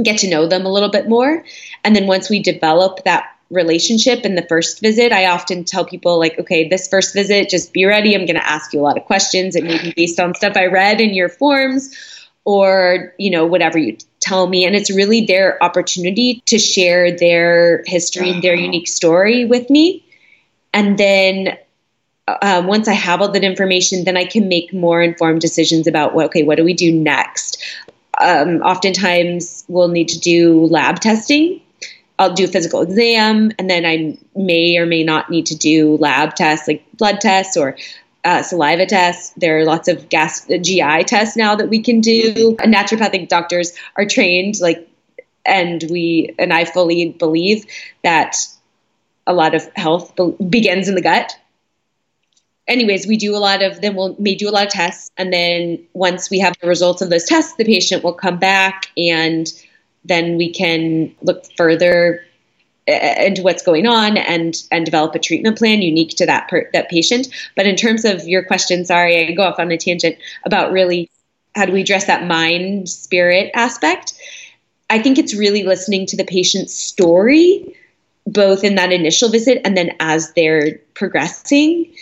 get to know them a little bit more. And then once we develop that relationship in the first visit i often tell people like okay this first visit just be ready. I'm going to ask you a lot of questions. It may be based on stuff i read in your forms or you know whatever you tell me. And it's really their opportunity to share their history and their unique story with me. And then uh, once i have all that information then i can make more informed decisions about what okay what do we do next? Um, oftentimes we'll need to do lab testing I'll do a physical exam, and then I may or may not need to do lab tests like blood tests or uh, saliva tests. There are lots of gas GI tests now that we can do. Naturopathic doctors are trained like, and we and I fully believe that a lot of health be- begins in the gut. Anyways, we do a lot of then we'll may do a lot of tests, and then once we have the results of those tests, the patient will come back, and then we can look further uh, into what's going on and and develop a treatment plan unique to that per, that patient. But in terms of your question, sorry, I go off on a tangent about really how do we address that mind spirit aspect. I think it's really listening to the patient's story, both in that initial visit and then as they're progressing,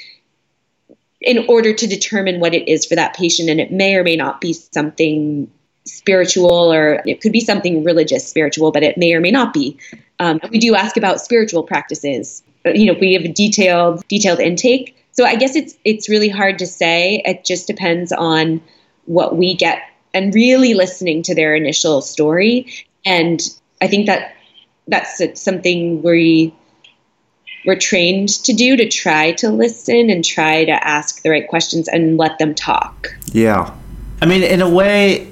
in order to determine what it is for that patient. And it may or may not be something spiritual or it could be something religious spiritual but it may or may not be. Um, we do ask about spiritual practices. You know we have a detailed detailed intake. So i guess it's it's really hard to say. It just depends on what we get and really listening to their initial story. And i think that that's something we we're trained to do to try to listen and try to ask the right questions and let them talk. Yeah. I mean in a way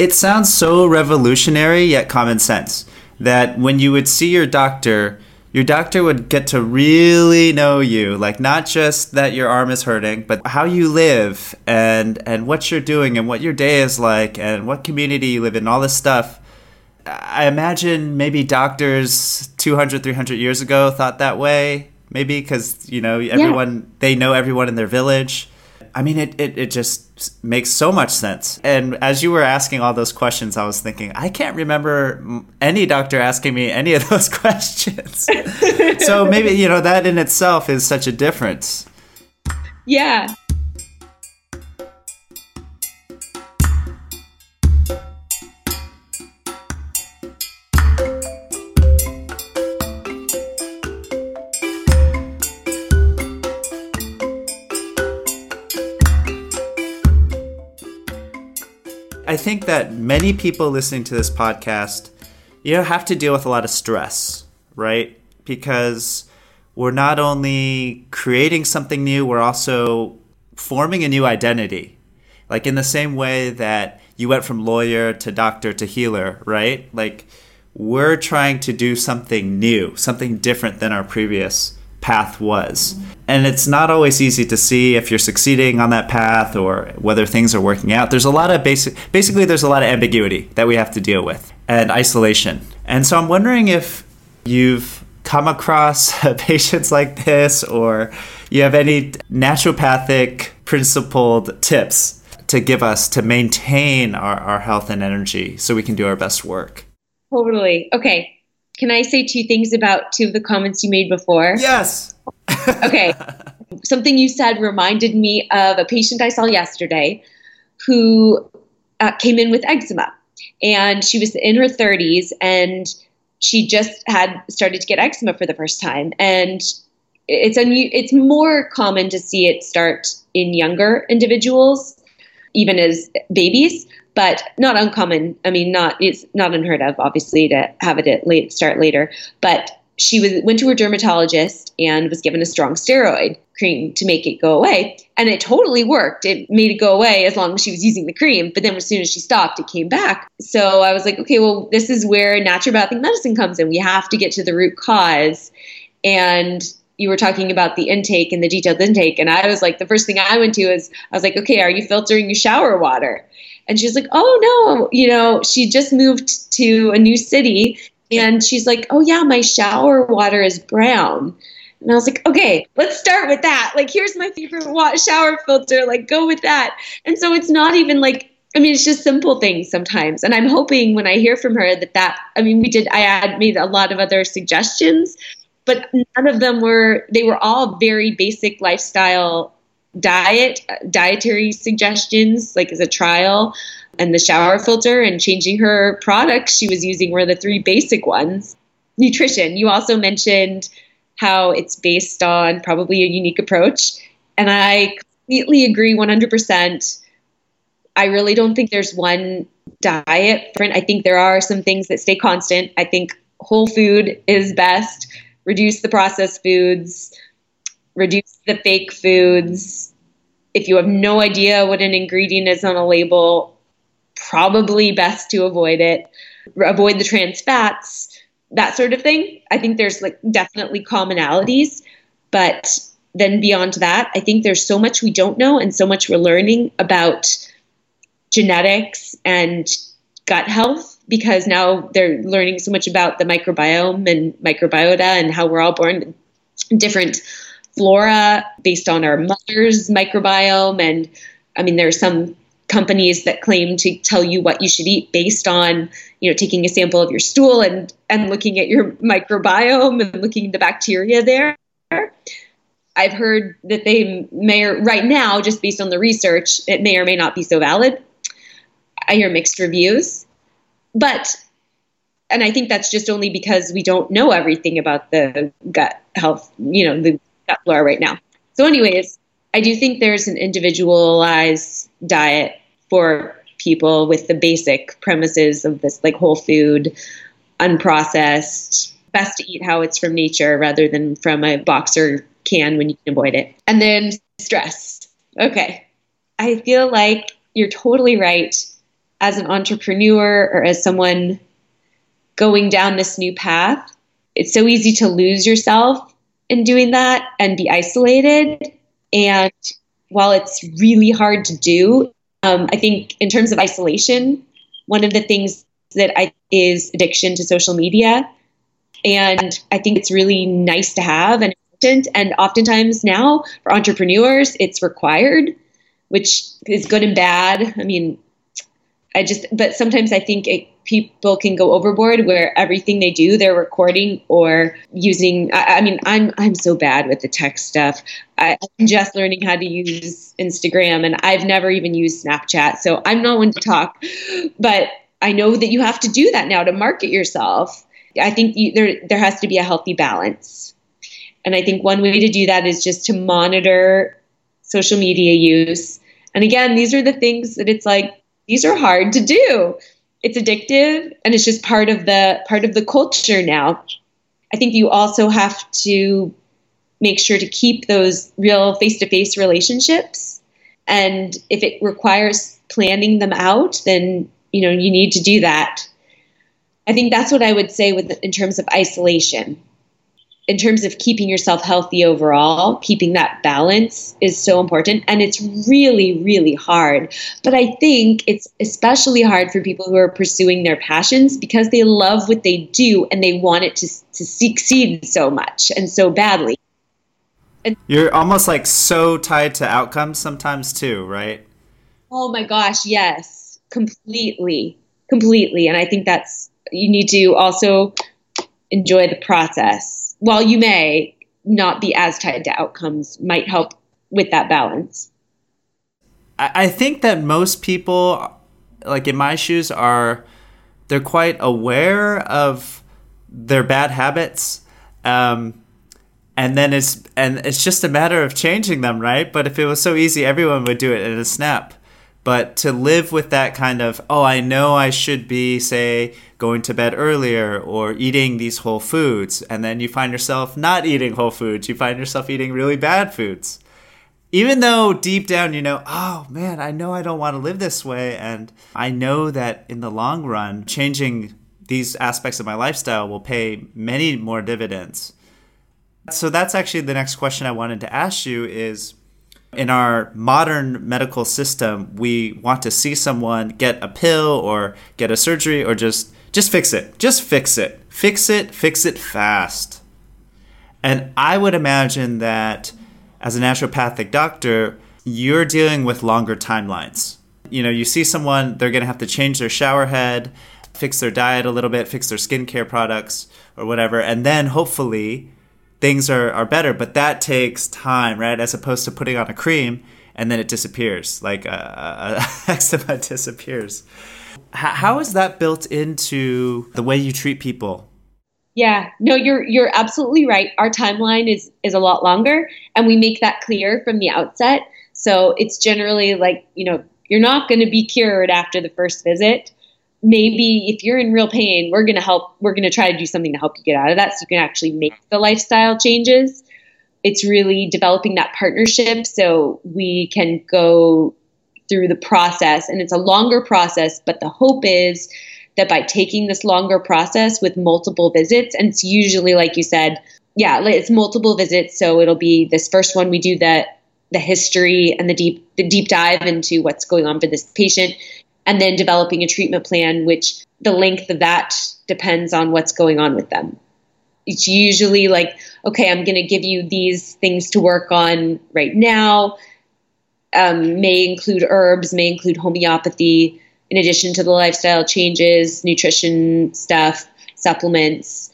it sounds so revolutionary yet common sense that when you would see your doctor, your doctor would get to really know you. Like not just that your arm is hurting but how you live and and what you're doing and what your day is like and what community you live in all this stuff. I imagine maybe doctors 200 300 years ago thought that way maybe because you know everyone yeah. they know everyone in their village I mean, it, it, it just makes so much sense. And as you were asking all those questions, I was thinking, I can't remember any doctor asking me any of those questions. so maybe, you know, that in itself is such a difference. Yeah. Think that many people listening to this podcast, you know, have to deal with a lot of stress, right? Because we're not only creating something new, we're also forming a new identity. Like in the same way that you went from lawyer to doctor to healer, right? Like we're trying to do something new, something different than our previous path was. And it's not always easy to see if you're succeeding on that path or whether things are working out. There's a lot of basic basically there's a lot of ambiguity that we have to deal with and isolation. And so I'm wondering if you've come across patients like this or you have any naturopathic principled tips to give us to maintain our, our health and energy so we can do our best work. Totally. Okay. Can I say two things about two of the comments you made before? Yes. okay. Something you said reminded me of a patient I saw yesterday who uh, came in with eczema. And she was in her 30s and she just had started to get eczema for the first time. And it's un- it's more common to see it start in younger individuals, even as babies but not uncommon. I mean, not it's not unheard of, obviously, to have it at late start later. But she was went to her dermatologist and was given a strong steroid cream to make it go away, and it totally worked. It made it go away as long as she was using the cream. But then, as soon as she stopped, it came back. So I was like, okay, well, this is where naturopathic medicine comes in. We have to get to the root cause, and you were talking about the intake and the detailed intake and i was like the first thing i went to is i was like okay are you filtering your shower water and she's like, oh no, you know, she just moved to a new city. And she's like, oh yeah, my shower water is brown. And I was like, okay, let's start with that. Like, here's my favorite shower filter. Like, go with that. And so it's not even like, I mean, it's just simple things sometimes. And I'm hoping when I hear from her that that, I mean, we did, I had made a lot of other suggestions, but none of them were, they were all very basic lifestyle diet, dietary suggestions, like as a trial, and the shower filter and changing her products she was using were the three basic ones. Nutrition, you also mentioned how it's based on probably a unique approach. And I completely agree 100%. I really don't think there's one diet. I think there are some things that stay constant. I think whole food is best. Reduce the processed foods, reduce the fake foods. If you have no idea what an ingredient is on a label, probably best to avoid it. Avoid the trans fats, that sort of thing. I think there's like definitely commonalities, but then beyond that, I think there's so much we don't know and so much we're learning about genetics and gut health because now they're learning so much about the microbiome and microbiota and how we're all born different flora based on our mother's microbiome. And I mean, there's some companies that claim to tell you what you should eat based on, you know, taking a sample of your stool and, and looking at your microbiome and looking at the bacteria there. I've heard that they may, right now, just based on the research, it may or may not be so valid. I hear mixed reviews. But, and I think that's just only because we don't know everything about the gut health, you know, the flora right now. So, anyways, I do think there's an individualized diet for people with the basic premises of this, like whole food, unprocessed, best to eat how it's from nature rather than from a box or can when you can avoid it. And then stress. Okay. I feel like you're totally right. As an entrepreneur or as someone going down this new path, it's so easy to lose yourself in doing that and be isolated. And while it's really hard to do, um, I think in terms of isolation, one of the things that I is addiction to social media. And I think it's really nice to have and important. And oftentimes now for entrepreneurs, it's required, which is good and bad. I mean, I just, but sometimes I think it, people can go overboard where everything they do they're recording or using. I, I mean, I'm I'm so bad with the tech stuff. I, I'm just learning how to use Instagram, and I've never even used Snapchat, so I'm not one to talk. But I know that you have to do that now to market yourself. I think you, there there has to be a healthy balance, and I think one way to do that is just to monitor social media use. And again, these are the things that it's like these are hard to do. It's addictive and it's just part of the part of the culture now. I think you also have to make sure to keep those real face-to-face relationships and if it requires planning them out, then you know you need to do that. I think that's what I would say with in terms of isolation in terms of keeping yourself healthy overall, keeping that balance is so important. And it's really, really hard. But I think it's especially hard for people who are pursuing their passions because they love what they do and they want it to, to succeed so much and so badly. And You're almost like so tied to outcomes sometimes too, right? Oh my gosh, yes, completely, completely. And I think that's, you need to also enjoy the process while you may not be as tied to outcomes, might help with that balance. I think that most people, like in my shoes, are they're quite aware of their bad habits. Um, and then it's and it's just a matter of changing them, right? But if it was so easy, everyone would do it in a snap. But to live with that kind of, oh, I know I should be, say, going to bed earlier or eating these whole foods, and then you find yourself not eating whole foods, you find yourself eating really bad foods. Even though deep down you know, oh man, I know I don't want to live this way, and I know that in the long run, changing these aspects of my lifestyle will pay many more dividends. So that's actually the next question I wanted to ask you is in our modern medical system, we want to see someone get a pill or get a surgery or just just fix it. Just fix it. Fix it, fix it fast. And I would imagine that as a naturopathic doctor, you're dealing with longer timelines. You know, you see someone, they're going to have to change their shower head, fix their diet a little bit, fix their skincare products or whatever, and then hopefully things are, are better. But that takes time, right? As opposed to putting on a cream and then it disappears, like uh, eczema disappears. H- how is that built into the way you treat people? Yeah, no, you're you're absolutely right. Our timeline is is a lot longer, and we make that clear from the outset. So it's generally like you know you're not going to be cured after the first visit maybe if you're in real pain, we're going to help, we're going to try to do something to help you get out of that so you can actually make the lifestyle changes. It's really developing that partnership so we can go through the process. And it's a longer process, but the hope is that by taking this longer process with multiple visits, and it's usually, like you said, yeah, it's multiple visits. So it'll be this first one we do the the history and the deep the deep dive into what's going on for this patient and then developing a treatment plan, which the length of that depends on what's going on with them. It's usually like, okay, I'm going to give you these things to work on right now. Um, may include herbs, may include homeopathy, in addition to the lifestyle changes, nutrition stuff, supplements,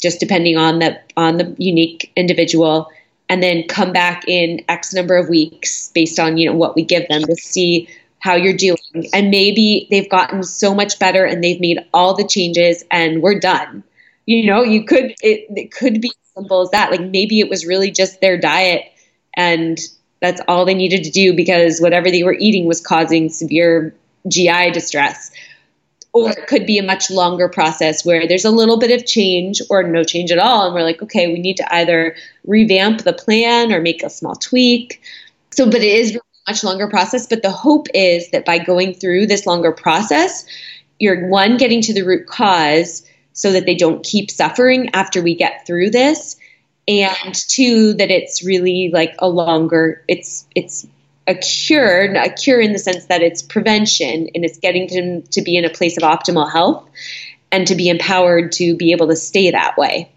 just depending on the on the unique individual, and then come back in X number of weeks based on you know what we give them to see how you're doing. And maybe they've gotten so much better and they've made all the changes and we're done. You know, you could, it, it could be simple as that. Like maybe it was really just their diet and that's all they needed to do because whatever they were eating was causing severe GI distress. Or it could be a much longer process where there's a little bit of change or no change at all. And we're like, okay, we need to either revamp the plan or make a small tweak. So, but it is much longer process. But the hope is that by going through this longer process, you're one, getting to the root cause, so that they don't keep suffering after we get through this and two that it's really like a longer it's it's a cure a cure in the sense that it's prevention and it's getting them to be in a place of optimal health and to be empowered to be able to stay that way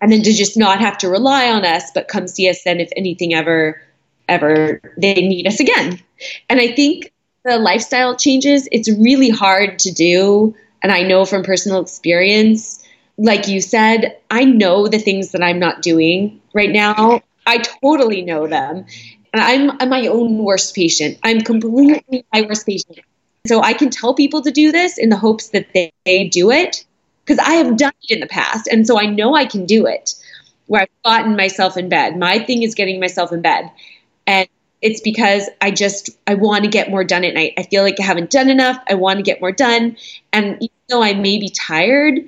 and then to just not have to rely on us but come see us then if anything ever ever they need us again and i think the lifestyle changes it's really hard to do and i know from personal experience like you said, I know the things that I'm not doing right now. I totally know them. And I'm, I'm my own worst patient. I'm completely my worst patient. So I can tell people to do this in the hopes that they, they do it because I have done it in the past. And so I know I can do it where I've gotten myself in bed. My thing is getting myself in bed. And it's because I just I want to get more done at night. I feel like I haven't done enough. I want to get more done. And even though I may be tired,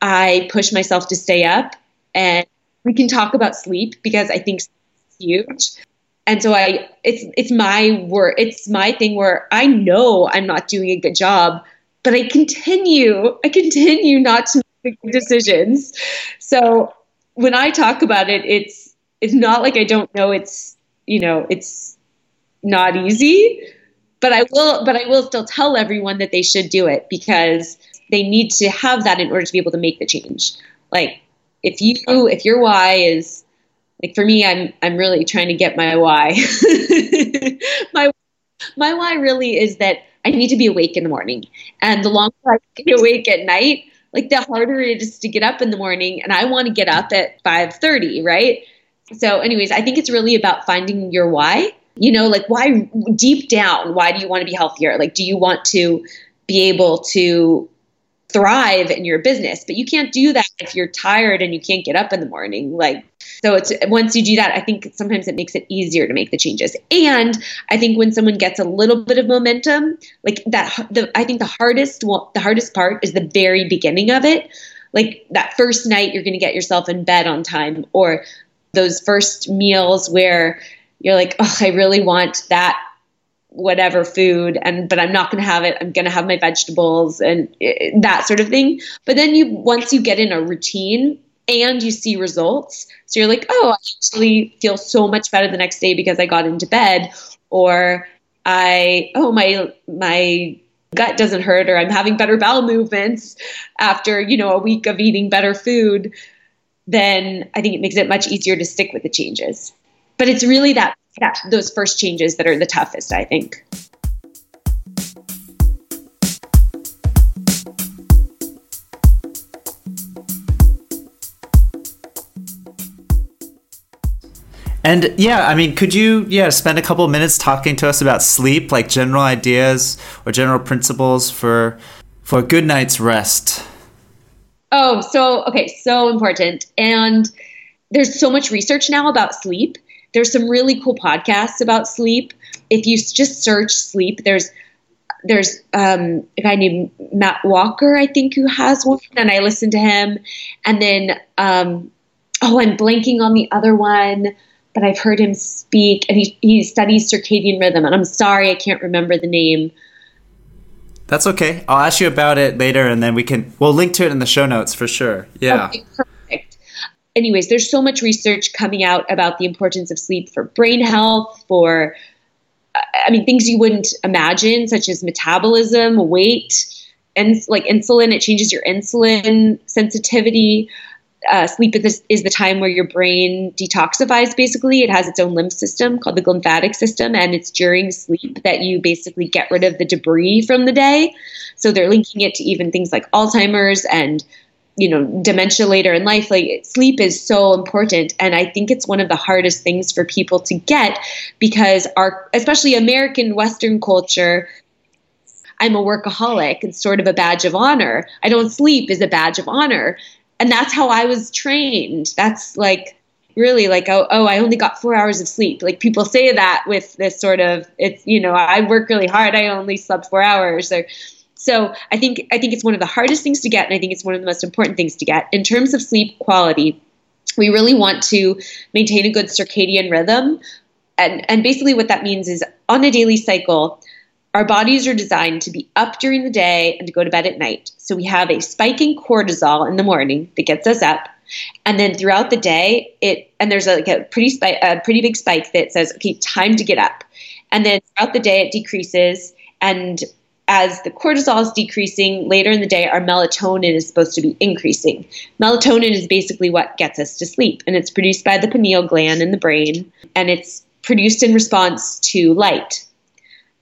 I push myself to stay up and we can talk about sleep because I think it's huge. And so I it's it's my work it's my thing where I know I'm not doing a good job, but I continue I continue not to make decisions. So when I talk about it, it's it's not like I don't know it's you know it's not easy, but I will but I will still tell everyone that they should do it because they need to have that in order to be able to make the change. Like if you if your why is like for me, I'm I'm really trying to get my why. my my why really is that I need to be awake in the morning, and the longer I stay awake at night, like the harder it is to get up in the morning. And I want to get up at five thirty, right? So, anyways, I think it's really about finding your why. You know, like why deep down, why do you want to be healthier? Like, do you want to be able to thrive in your business but you can't do that if you're tired and you can't get up in the morning like so it's once you do that i think sometimes it makes it easier to make the changes and i think when someone gets a little bit of momentum like that the, i think the hardest well, the hardest part is the very beginning of it like that first night you're going to get yourself in bed on time or those first meals where you're like oh i really want that whatever food and but I'm not going to have it. I'm going to have my vegetables and eh, that sort of thing. But then you once you get in a routine and you see results, so you're like, "Oh, I actually feel so much better the next day because I got into bed or I oh my my gut doesn't hurt or I'm having better bowel movements after, you know, a week of eating better food." Then I think it makes it much easier to stick with the changes. But it's really that that those first changes that are the toughest, I think. And yeah, I mean, could you yeah spend a couple minutes talking to us about sleep, like general ideas or general principles for for a good night's rest? Oh, so okay, so important. And there's so much research now about sleep there's some really cool podcasts about sleep. If you just search sleep, there's there's um, a guy named Matt Walker, I think, who has one, and I listen to him. And then, um, oh, I'm blanking on the other one, but I've heard him speak, and he he studies circadian rhythm. And I'm sorry, I can't remember the name. That's okay. I'll ask you about it later, and then we can we'll link to it in the show notes for sure. Yeah. Okay, anyways, there's so much research coming out about the importance of sleep for brain health, for, I mean, things you wouldn't imagine, such as metabolism, weight, and like insulin. It changes your insulin sensitivity. Uh, sleep is, is the time where your brain detoxifies basically. It has its own lymph system called the glymphatic system and it's during sleep that you basically get rid of the debris from the day. So they're linking it to even things like alzheimer's and you know dementia later in life. Like sleep is so important and i think it's one of the hardest things for people to get because our especially american western culture i'm a workaholic. It's sort of a badge of honor. I don't sleep is a badge of honor and that's how i was trained that's like really like oh, oh i only got four hours of sleep like people say that with this sort of it's you know i work really hard i only slept four hours or so I think I think it's one of the hardest things to get, and I think it's one of the most important things to get in terms of sleep quality. We really want to maintain a good circadian rhythm, and and basically what that means is on a daily cycle. Our bodies are designed to be up during the day and to go to bed at night. So we have a spike in cortisol in the morning that gets us up. And then throughout the day, it and there's a, like a pretty spike, a pretty big spike that says, "Okay, time to get up." And then throughout the day, it decreases. And as the cortisol is decreasing later in the day, our melatonin is supposed to be increasing. Melatonin is basically what gets us to sleep, and it's produced by the pineal gland in the brain, and it's produced in response to light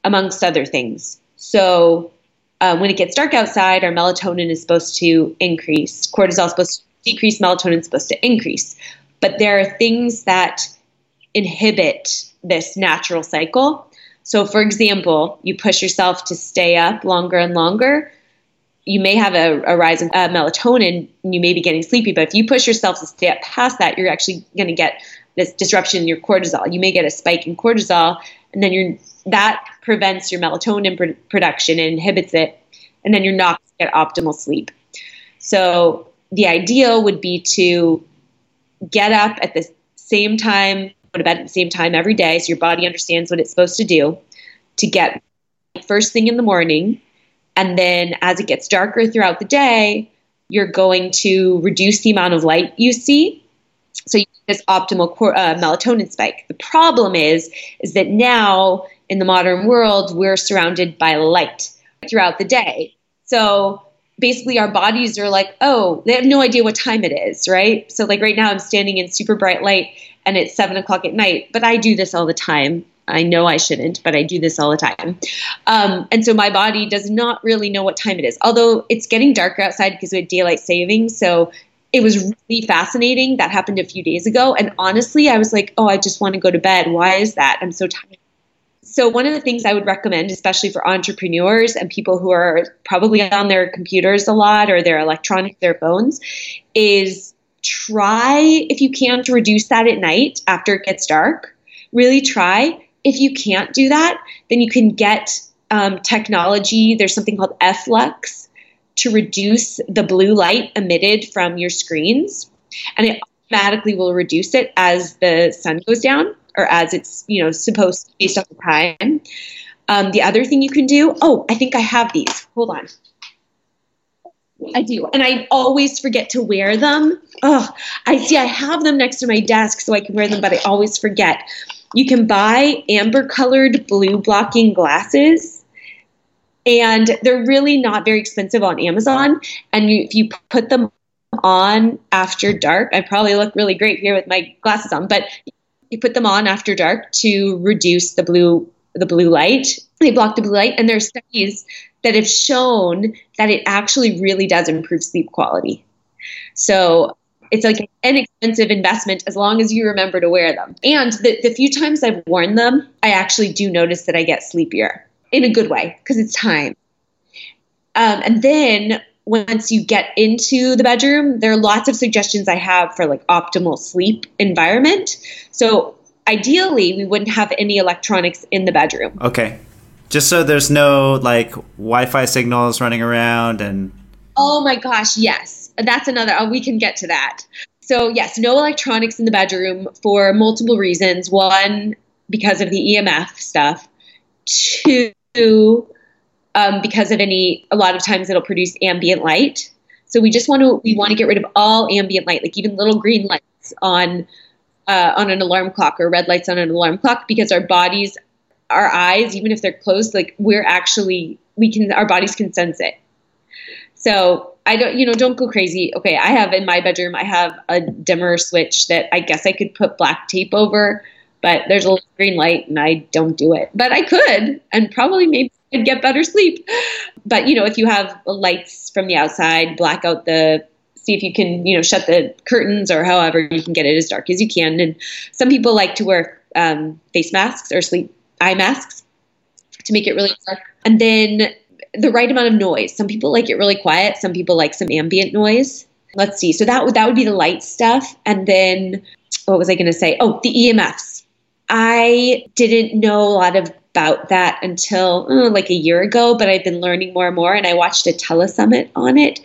amongst other things. So um, when it gets dark outside, our melatonin is supposed to increase. Cortisol is supposed to decrease. Melatonin is supposed to increase. But there are things that inhibit this natural cycle. So, for example, you push yourself to stay up longer and longer. You may have a, a rise in uh, melatonin and you may be getting sleepy, but if you push yourself to stay up past that, you're actually going to get this disruption in your cortisol. You may get a spike in cortisol, and then you're that prevents your melatonin pr- production and inhibits it, and then you're not going to get optimal sleep. So the ideal would be to get up at the same time, go to bed at the same time every day, so your body understands what it's supposed to do. To get first thing in the morning, and then as it gets darker throughout the day, you're going to reduce the amount of light you see. So you get this optimal uh, melatonin spike. The problem is, is that now in the modern world, we're surrounded by light throughout the day. So basically, our bodies are like, oh, they have no idea what time it is, right? So, like right now, I'm standing in super bright light and it's seven o'clock at night, but I do this all the time. I know I shouldn't, but I do this all the time. Um, and so my body does not really know what time it is. Although it's getting darker outside because we had daylight savings. So it was really fascinating. That happened a few days ago. And honestly, I was like, oh, I just want to go to bed. Why is that? I'm so tired. So, one of the things I would recommend, especially for entrepreneurs and people who are probably on their computers a lot or their electronics, their phones, is try, if you can, to reduce that at night after it gets dark. Really try. If you can't do that, then you can get um, technology. There's something called f.lux to reduce the blue light emitted from your screens, and it automatically will reduce it as the sun goes down or as it's you know supposed to based on the time. Um, the other thing you can do. Oh, I think I have these. Hold on. I do, and I always forget to wear them. Oh, I see. I have them next to my desk so I can wear them, but I always forget. You can buy amber colored blue blocking glasses and they're really not very expensive on Amazon. And if you put them on after dark, I probably look really great here with my glasses on, but you put them on after dark to reduce the blue the blue light. They block the blue light, and there are studies that have shown that it actually really does improve sleep quality. So it's like an inexpensive investment as long as you remember to wear them. And the, the few times I've worn them, I actually do notice that I get sleepier in a good way because it's time. Um, and then once you get into the bedroom, there are lots of suggestions I have for like optimal sleep environment. So ideally, we wouldn't have any electronics in the bedroom. Okay. Just so there's no like Wi-Fi signals running around and Oh my gosh, yes. That's another oh, we can get to that. So, yes, no electronics in the bedroom for multiple reasons. One, because of the EMF stuff. Two, um, because of any a lot of times it'll produce ambient light. So we just want to we want to get rid of all ambient light like even little green lights on uh, on an alarm clock or red lights on an alarm clock because our bodies our eyes even if they're closed like we're actually we can our bodies can sense it. So i don't you know don't go crazy. Okay i have in my bedroom i have a dimmer switch that i guess i could put black tape over but there's a little green light and i don't do it but i could and probably maybe I'd get better sleep. But you know, if you have lights from the outside, black out the see if you can you know shut the curtains or however you can get it as dark as you can. And some people like to wear um, face masks or sleep eye masks to make it really dark. And then the right amount of noise. Some people like it really quiet. Some people like some ambient noise. Let's see. So that would that would be the light stuff. And then what was I going to say? Oh, the EMFs. I didn't know a lot of about that until oh, like a year ago, but I've been learning more and more. And I watched a telesummit on it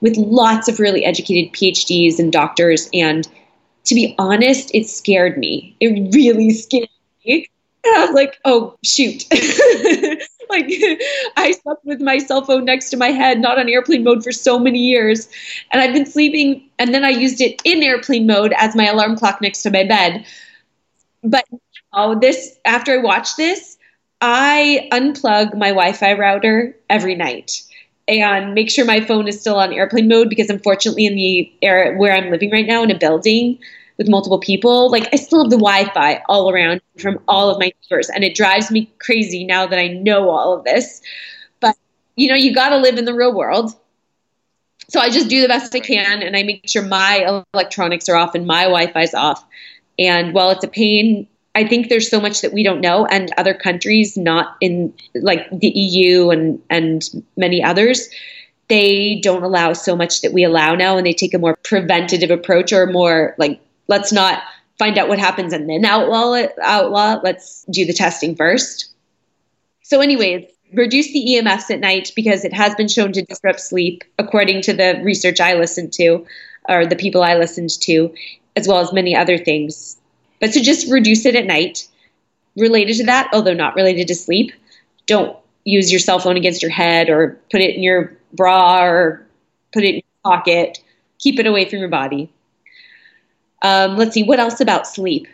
with lots of really educated PhDs and doctors. And to be honest, it scared me. It really scared me. And I was like, oh, shoot. like I slept with my cell phone next to my head, not on airplane mode for so many years. And I've been sleeping, and then I used it in airplane mode as my alarm clock next to my bed. But now, this, after I watch this, I unplug my Wi Fi router every night and make sure my phone is still on airplane mode because unfortunately in the area where I'm living right now in a building with multiple people, like I still have the Wi-Fi all around from all of my neighbors and it drives me crazy now that I know all of this. But you know, you got to live in the real world. So I just do the best I can and I make sure my electronics are off and my Wi-Fi is off. And while it's a pain I think there's so much that we don't know, and other countries, not in like the EU and and many others, they don't allow so much that we allow now, and they take a more preventative approach or more like let's not find out what happens and then outlaw it, outlaw. Let's do the testing first. So, anyways, reduce the EMFs at night because it has been shown to disrupt sleep, according to the research I listened to or the people I listened to, as well as many other things. But to just reduce it at night, related to that, although not related to sleep, don't use your cell phone against your head or put it in your bra or put it in your pocket. Keep it away from your body. Um, let's see, what else about sleep?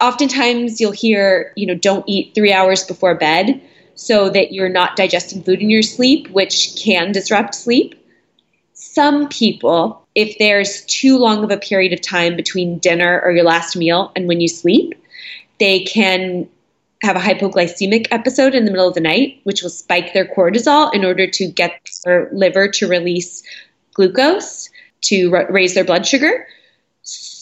Oftentimes you'll hear, you know, don't eat three hours before bed so that you're not digesting food in your sleep, which can disrupt sleep. Some people if there's too long of a period of time between dinner or your last meal and when you sleep, they can have a hypoglycemic episode in the middle of the night, which will spike their cortisol in order to get their liver to release glucose to raise their blood sugar,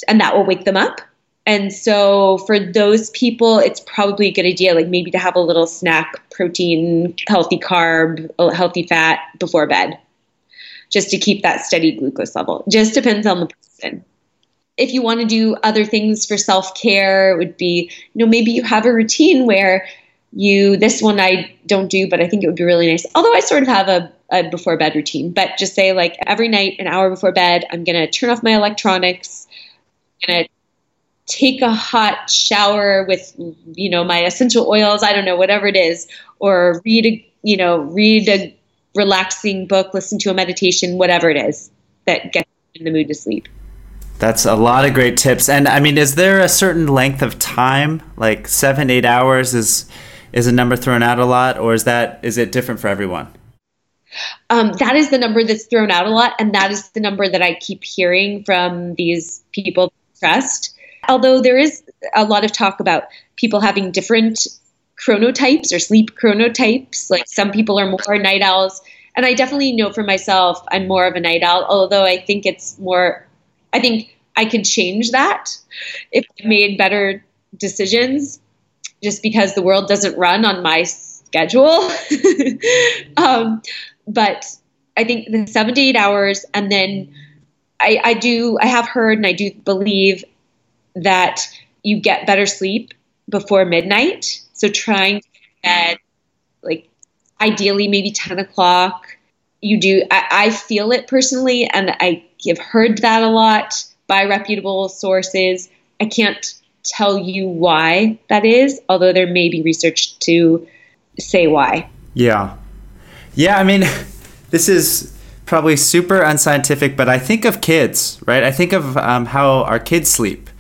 and that will wake them up. And so, for those people, it's probably a good idea, like maybe to have a little snack, protein, healthy carb, healthy fat before bed just to keep that steady glucose level. Just depends on the person. If you want to do other things for self care, it would be, you know, maybe you have a routine where you, this one I don't do, but I think it would be really nice. Although I sort of have a, a before bed routine, but just say like every night, an hour before bed, I'm going to turn off my electronics, I'm going to take a hot shower with you know my essential oils i don't know whatever it is or read a you know read a relaxing book, listen to a meditation, whatever it is that gets in the mood to sleep. That's a lot of great tips. And I mean, is there a certain length of time, like seven, eight hours is is a number thrown out a lot, or is that is it different for everyone? Um, that is the number that's thrown out a lot, and that is the number that I keep hearing from these people trust. Although there is a lot of talk about people having different chronotypes or sleep chronotypes. Like some people are more night owls. And I definitely know for myself, I'm more of a night owl, although I think it's more, I think I could change that if I made better decisions just because the world doesn't run on my schedule. um, but I think the seven to eight hours, and then I, I do, I have heard and I do believe that you get better sleep before midnight. So trying to bed, like ideally maybe 10 o'clock. You do, I, I feel it personally, and I have heard that a lot by reputable sources. I can't tell you why that is, although there may be research to say why. Yeah. Yeah, I mean, this is probably super unscientific, but I think of kids, right? I think of um, how our kids sleep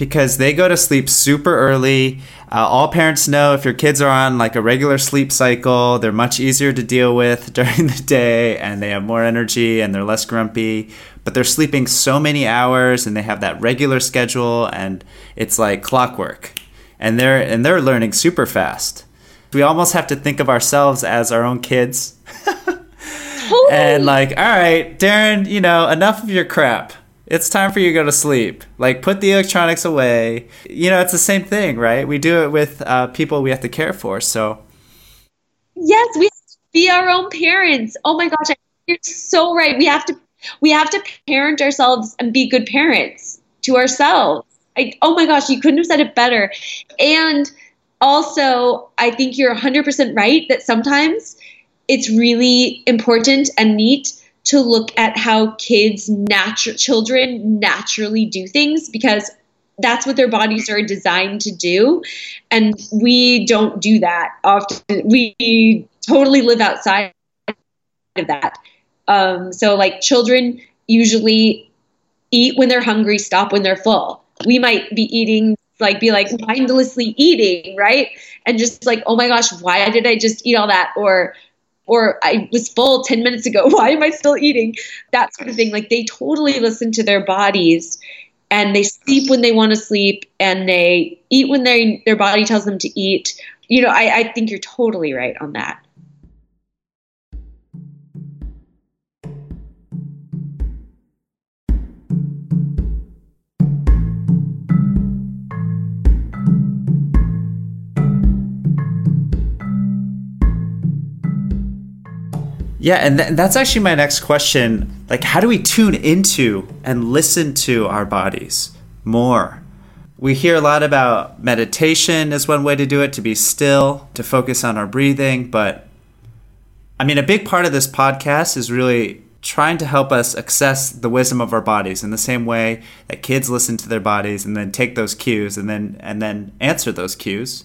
because they go to sleep super early. Uh, all parents know if your kids are on like a regular sleep cycle, they're much easier to deal with during the day and they have more energy and they're less grumpy. But they're sleeping so many hours and they have that regular schedule and it's like clockwork. And they're and they're learning super fast. We almost have to think of ourselves as our own kids. and like, all right, Darren, you know, enough of your crap it's time for you to go to sleep. Like, put the electronics away. You know, it's the same thing, right? We do it with uh, people we have to care for. So, yes, we be our own parents. Oh my gosh, you're so right. We have to we have to parent ourselves and be good parents to ourselves. I, oh my gosh, you couldn't have said it better. And also, I think you're 100% right that sometimes it's really important and neat to look at how kids, natural children naturally do things because that's what their bodies are designed to do. And we don't do that often. We totally live outside of that. Um, so, like children usually eat when they're hungry, stop when they're full. We might be eating, like, be like mindlessly eating, right? And just like, oh my gosh, why did I just eat all that? Or, or I was full 10 minutes ago. Why am I still eating? That sort of thing. Like they totally listen to their bodies and they sleep when they want to sleep and they eat when they their body tells them to eat. You know, I, I think you're totally right on that. Yeah, and th- that's actually my next question. Like, how do we tune into and listen to our bodies more? We hear a lot about meditation as one way to do it, to be still, to focus on our breathing. But I mean, a big part of this podcast is really trying to help us access the wisdom of our bodies in the same way that kids listen to their bodies and then take those cues and then and then answer those cues.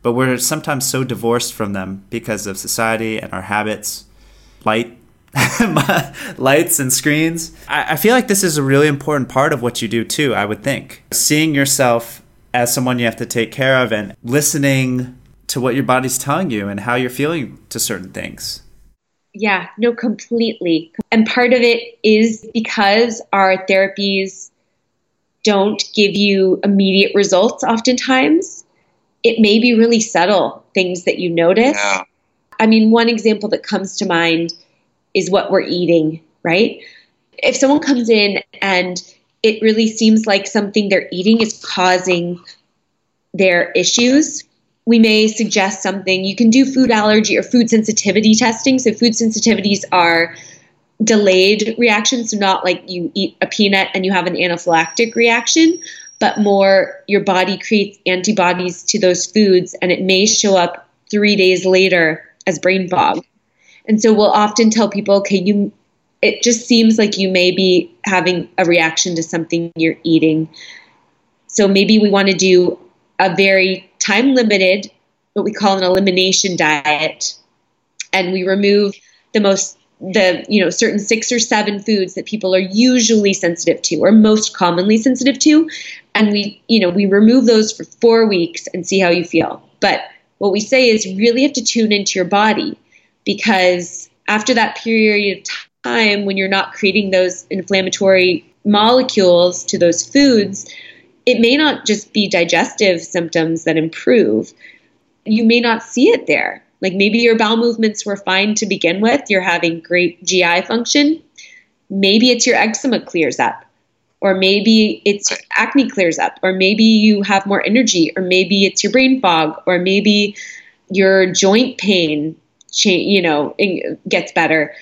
But we're sometimes so divorced from them because of society and our habits light lights and screens. I, I, feel like this is a really important part of what you do too, I would think. Seeing yourself as someone you have to take care of and listening to what your body's telling you and how you're feeling to certain things. Yeah, no, completely. And part of it is because our therapies don't give you immediate results oftentimes. It may be really subtle things that you notice. Yeah I mean, one example that comes to mind is what we're eating, right? If someone comes in and it really seems like something they're eating is causing their issues, we may suggest something. You can do food allergy or food sensitivity testing. So, food sensitivities are delayed reactions, so not like you eat a peanut and you have an anaphylactic reaction, but more your body creates antibodies to those foods and it may show up three days later as brain fog. And so we'll often tell people, okay, you it just seems like you may be having a reaction to something you're eating. So maybe we want to do a very time limited, what we call an elimination diet, and we remove the most the you know certain six or seven foods that people are usually sensitive to or most commonly sensitive to and we you know we remove those for 4 weeks and see how you feel but what we say is really have to tune into your body because after that period of time when you're not creating those inflammatory molecules to those foods, it may not just be digestive symptoms that improve. You may not see it there. Like maybe your bowel movements were fine to begin with, you're having great GI function. Maybe it's your eczema clears up or maybe it's acne clears up, or maybe you have more energy, or maybe it's your brain fog, or maybe your joint pain, you know, gets better.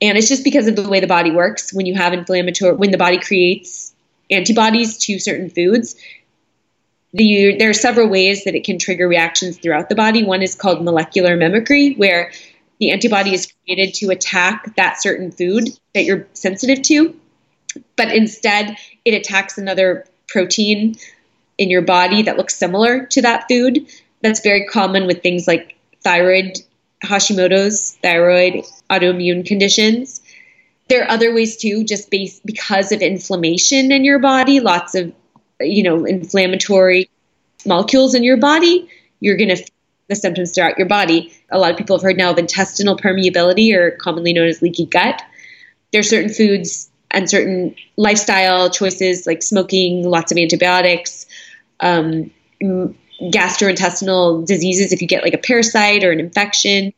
And it's just because of the way the body works. When you have inflammatory, when the body creates antibodies to certain foods, the, there are several ways that it can trigger reactions throughout the body. One is called molecular mimicry, where the antibody is created to attack that certain food that you're sensitive to but instead it attacks another protein in your body that looks similar to that food. That's very common with things like thyroid, Hashimoto's, thyroid, autoimmune conditions. There are other ways too, just based because of inflammation in your body, lots of you know inflammatory molecules in your body. You're going to the symptoms throughout your body. A lot of people have heard now of intestinal permeability, or commonly known as leaky gut. There are certain foods and certain lifestyle choices like smoking, lots of antibiotics, um, gastrointestinal diseases if you get like a parasite or an infection,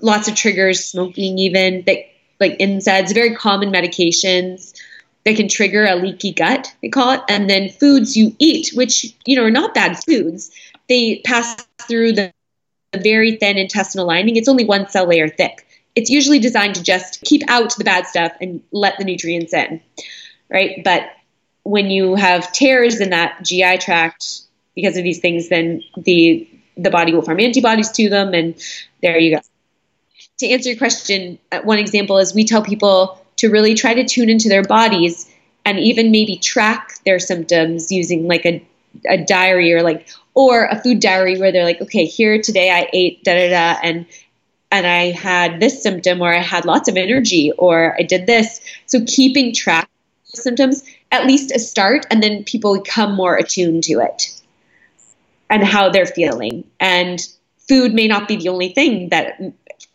lots of triggers, smoking even that like NSAIDs, very common medications that can trigger a leaky gut, they call it, and then foods you eat, which you know are not bad foods. They pass through the, the very thin intestinal lining. It's only one cell layer thick it's usually designed to just keep out the bad stuff and let the nutrients in, right? But when you have tears in that GI tract because of these things, then the the body will form antibodies to them, and there you go. To answer your question, uh, one example is we tell people to really try to tune into their bodies and even maybe track their symptoms using like a, a diary or like or a food diary where they're like okay here today i ate da da da and and i had this symptom or i had lots of energy or i did this. So keeping track of symptoms at least a start and then people become more attuned to it and how they're feeling. And food may not be the only thing that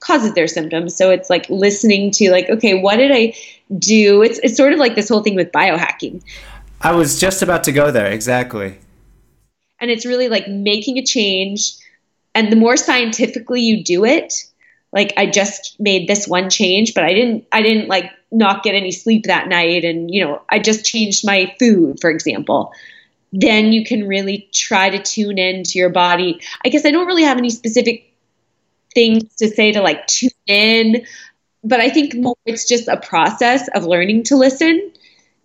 causes their symptoms. So it's like listening to like okay what did i do? It's it's sort of like this whole thing with biohacking. I was just about to go there exactly. And it's really like making a change. And the more scientifically you do it like i just made this one change but i didn't i didn't like not get any sleep that night. And you know i just changed my food for example. Then you can really try to tune into your body. I guess i don't really have any specific things to say to like tune in but i think more it's just a process of learning to listen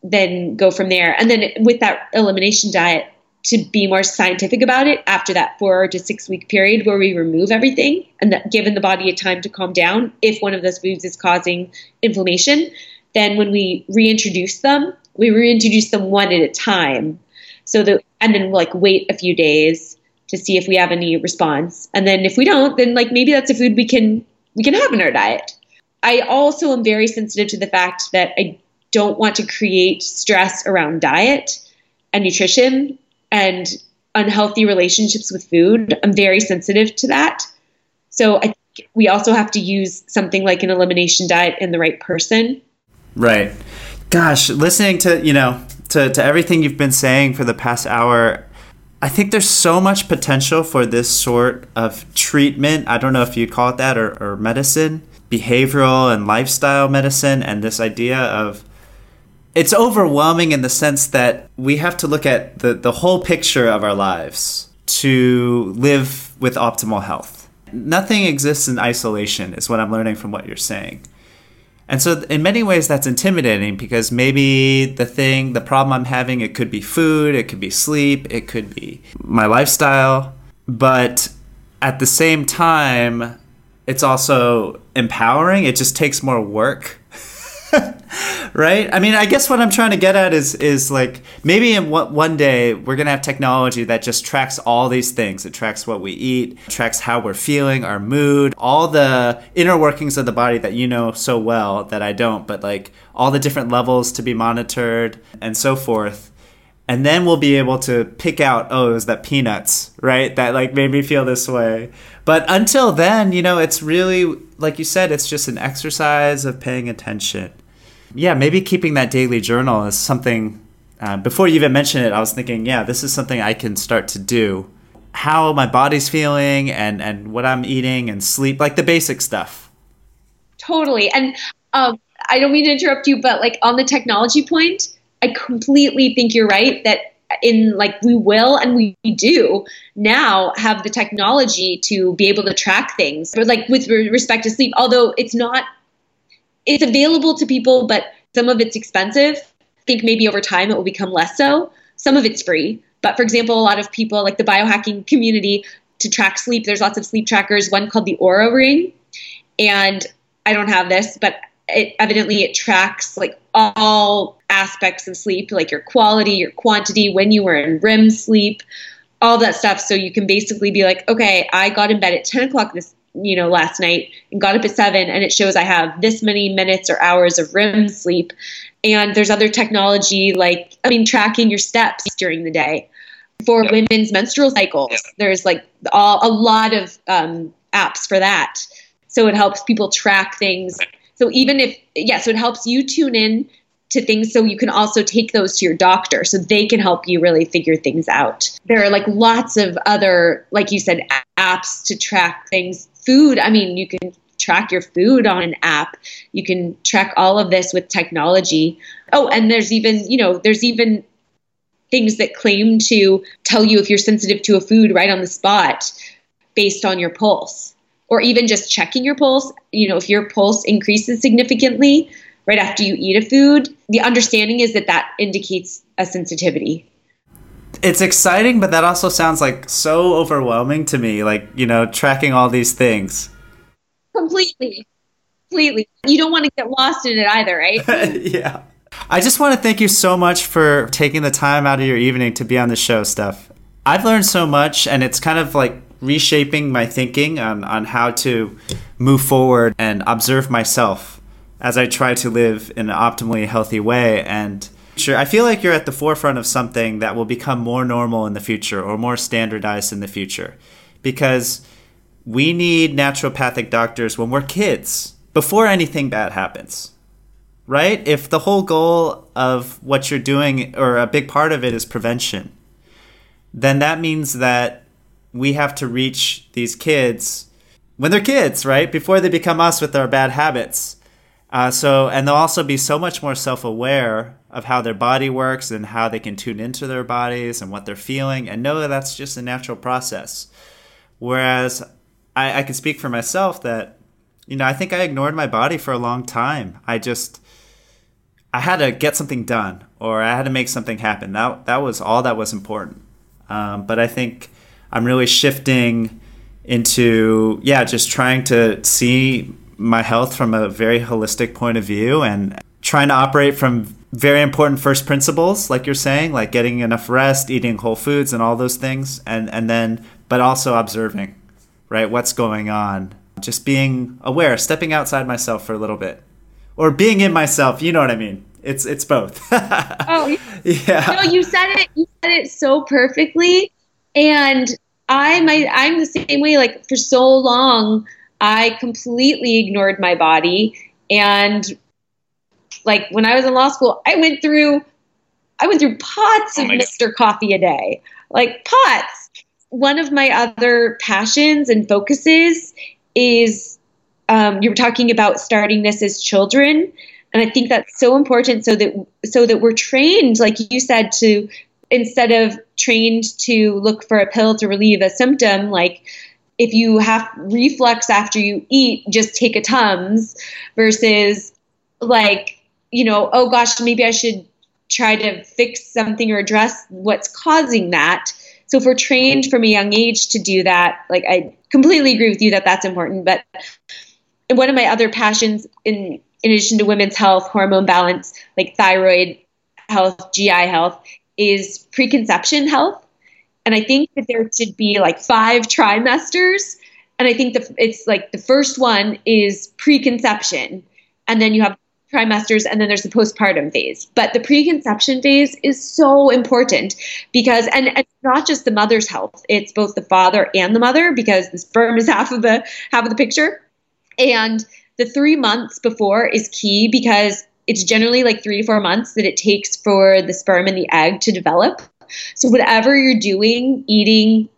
then go from there. And then with that elimination diet to be more scientific about it after that four to six week period where we remove everything and that given the body a time to calm down if one of those foods is causing inflammation then when we reintroduce them we reintroduce them one at a time. So that and then like wait a few days to see if we have any response. And then if we don't then like maybe that's a food we can we can have in our diet. I also am very sensitive to the fact that i don't want to create stress around diet and nutrition and unhealthy relationships with food. I'm very sensitive to that. So I think we also have to use something like an elimination diet in the right person. Right. Gosh, listening to, you know, to, to everything you've been saying for the past hour, I think there's so much potential for this sort of treatment. I don't know if you'd call it that or, or medicine, behavioral and lifestyle medicine, and this idea of it's overwhelming in the sense that we have to look at the, the whole picture of our lives to live with optimal health. Nothing exists in isolation, is what I'm learning from what you're saying. And so, in many ways, that's intimidating because maybe the thing, the problem I'm having, it could be food, it could be sleep, it could be my lifestyle. But at the same time, it's also empowering. It just takes more work right? I mean, I guess what I'm trying to get at is is like maybe in one, one day we're gonna have technology that just tracks all these things. It tracks what we eat, tracks how we're feeling, our mood, all the inner workings of the body that you know so well that I don't, but like all the different levels to be monitored and so forth. And then we'll be able to pick out, oh, it was that peanuts, right? That like made me feel this way. But until then, you know, it's really, like you said, it's just an exercise of paying attention yeah, maybe keeping that daily journal is something. Uh, before you even mentioned it, I was thinking, yeah, this is something I can start to do. How my body's feeling and and what I'm eating and sleep, like the basic stuff. Totally, and um, I don't mean to interrupt you, but like on the technology point, I completely think you're right that in like we will and we do now have the technology to be able to track things but like with respect to sleep although it's not it's available to people, but some of it's expensive. I think maybe over time it will become less so. Some of it's free. But for example, a lot of people, like the biohacking community, to track sleep, there's lots of sleep trackers, one called the Oura Ring. And I don't have this, but it evidently it tracks like all aspects of sleep, like your quality, your quantity, when you were in REM sleep, all that stuff. So you can basically be like, okay, I got in bed at 10 o'clock this you know, last night and got up at seven and it shows I have this many minutes or hours of REM sleep. And there's other technology like, I mean, tracking your steps during the day. For yep. women's menstrual cycles, yep. there's like all, a lot of um, apps for that. So it helps people track things. So even if, yeah, so it helps you tune in to things so you can also take those to your doctor so they can help you really figure things out. There are like lots of other, like you said, apps to track things food, I mean, you can track your food on an app. You can track all of this with technology. Oh, and there's even, you know, there's even things that claim to tell you if you're sensitive to a food right on the spot based on your pulse. Or even just checking your pulse, you know, if your pulse increases significantly right after you eat a food, the understanding is that that indicates a sensitivity it's exciting, but that also sounds like so overwhelming to me. Like you know, tracking all these things. Completely, completely. You don't want to get lost in it either, right? yeah. I just want to thank you so much for taking the time out of your evening to be on the show, Steph. I've learned so much, and it's kind of like reshaping my thinking on, on how to move forward and observe myself as I try to live in an optimally healthy way. And I feel like you're at the forefront of something that will become more normal in the future or more standardized in the future because we need naturopathic doctors when we're kids before anything bad happens. Right? If the whole goal of what you're doing or a big part of it is prevention, then that means that we have to reach these kids when they're kids, right? Before they become us with our bad habits. Uh, so, and they'll also be so much more self aware of how their body works and how they can tune into their bodies and what they're feeling and know that that's just a natural process. Whereas I, I can speak for myself that, you know, I think I ignored my body for a long time. I just, I had to get something done or I had to make something happen. That, that was all that was important. Um, but I think I'm really shifting into yeah, just trying to see my health from a very holistic point of view and trying to operate from very important first principles like you're saying like getting enough rest eating whole foods and all those things. And and then but also observing right what's going on. Just being aware stepping outside myself for a little bit. Or being in myself you know what i mean. It's it's both. Oh yeah. No you said it you said it so perfectly. And I my I'm the same way. Like for so long, I completely ignored my body, and like when I was in law school, I went through I went through pots oh of Mr. Coffee a day, like pots. One of my other passions and focuses is um, you were talking about starting this as children, and I think that's so important so that so that we're trained, like you said, to instead of trained to look for a pill to relieve a symptom, like if you have reflux after you eat, just take a Tums versus like, you know, oh gosh, maybe I should try to fix something or address what's causing that. So if we're trained from a young age to do that, like I completely agree with you that that's important. But one of my other passions in in addition to women's health, hormone balance, like thyroid health, GI health, is preconception health. And I think that there should be like five trimesters. And I think the, it's like the first one is preconception. And then you have trimesters and then there's the postpartum phase. But the preconception phase is so important because, and, and not just the mother's health, it's both the father and the mother because the sperm is half of the half of the picture. And the three months before is key because it's generally like three to four months that it takes for the sperm and the egg to develop. So whatever you're doing, eating,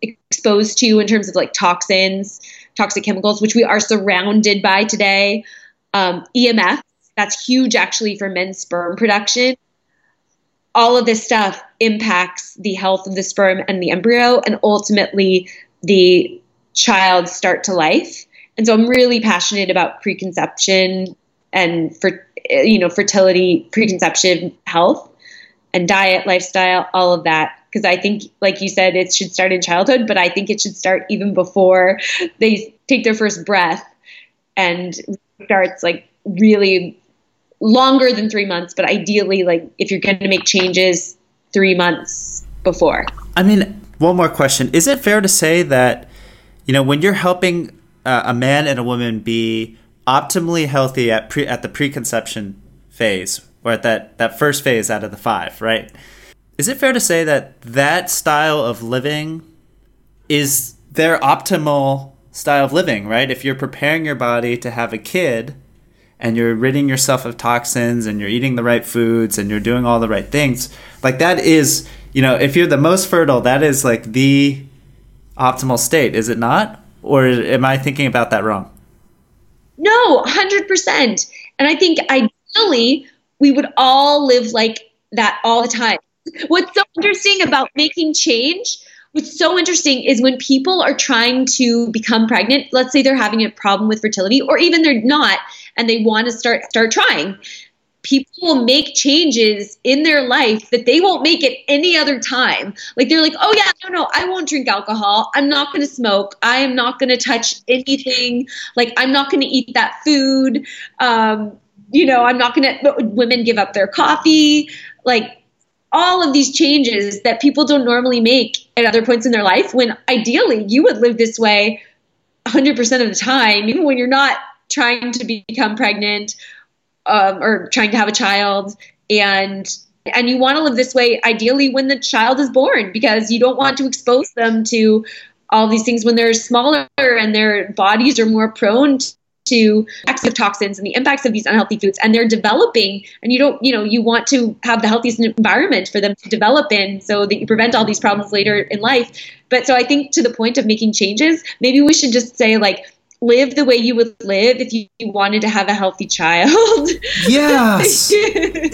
exposed to in terms of like toxins, toxic chemicals, which we are surrounded by today, um, EMF, that's huge actually for men's sperm production. All of this stuff impacts the health of the sperm and the embryo and ultimately the child's start to life. And so I'm really passionate about preconception and for you know fertility, preconception health, and diet, lifestyle, all of that. Because I think, like you said, it should start in childhood, but I think it should start even before they take their first breath, and starts like really longer than three months, but ideally, like if you're going to make changes, three months before. I mean, one more question: Is it fair to say that you know when you're helping uh, a man and a woman be optimally healthy at pre at the preconception phase or at that that first phase out of the five, right? Is it fair to say that that style of living is their optimal style of living, right? If you're preparing your body to have a kid and you're ridding yourself of toxins and you're eating the right foods and you're doing all the right things, like that is, you know, if you're the most fertile, that is like the optimal state, is it not? Or am I thinking about that wrong? No, 100%. And I think ideally we would all live like that all the time. What's so interesting about making change, what's so interesting is when people are trying to become pregnant, let's say they're having a problem with fertility or even they're not and they want to start start trying people will make changes in their life that they won't make at any other time. Like they're like, oh yeah, no, no, I won't drink alcohol. I'm not going to smoke. I am not going to touch anything. Like I'm not going to eat that food. Um, you know, I'm not going to, women give up their coffee, like all of these changes that people don't normally make at other points in their life when ideally you would live this way 100% of the time, even when you're not trying to become pregnant um, or trying to have a child. And and you want to live this way ideally when the child is born because you don't want to expose them to all these things when they're smaller and their bodies are more prone to of toxins and the impacts of these unhealthy foods. And they're developing and you don't you know you want to have the healthiest environment for them to develop in so that you prevent all these problems later in life. But so i think to the point of making changes maybe we should just say like live the way you would live if you, you wanted to have a healthy child. Yes.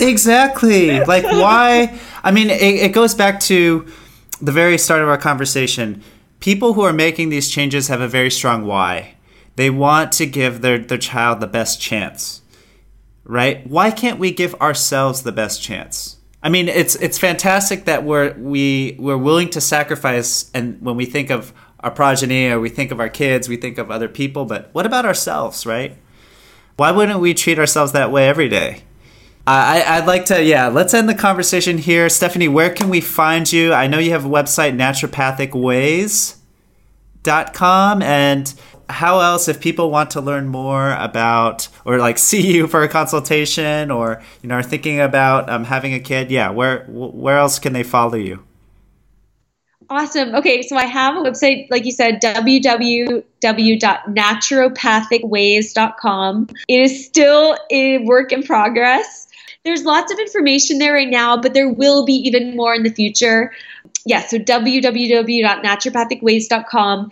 Exactly. Like why? I mean it, it goes back to the very start of our conversation. People who are making these changes have a very strong why they want to give their, their child the best chance, right? Why can't we give ourselves the best chance? I mean, it's it's fantastic that we're we we're willing to sacrifice, and when we think of our progeny or we think of our kids, we think of other people. But what about ourselves, right? Why wouldn't we treat ourselves that way every day? I, I'd like to, yeah, let's end the conversation here. Stephanie, where can we find you? I know you have a website, naturopathicways.com, and how else if people want to learn more about or like see you for a consultation or you know are thinking about um, having a kid yeah where where else can they follow you? Awesome. Okay so i have a website like you said www.naturopathicways.com it is still a work in progress. There's lots of information there right now but there will be even more in the future. Yeah, so www.naturopathicways.com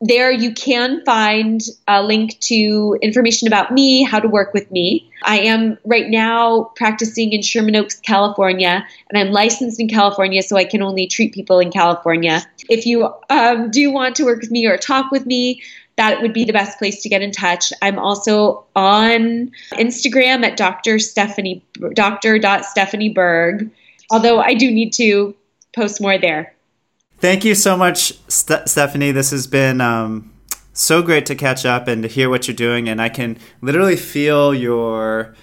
there you can find a link to information about me, how to work with me. I am right now practicing in Sherman Oaks, California, and I'm licensed in California, so I can only treat people in California. If you um, do want to work with me or talk with me, that would be the best place to get in touch. I'm also on Instagram at Dr. Stephanie, Dr. Stephanie Berg, although I do need to post more there. Thank you so much, St- Stephanie. This has been um, so great to catch up and to hear what you're doing. And I can literally feel your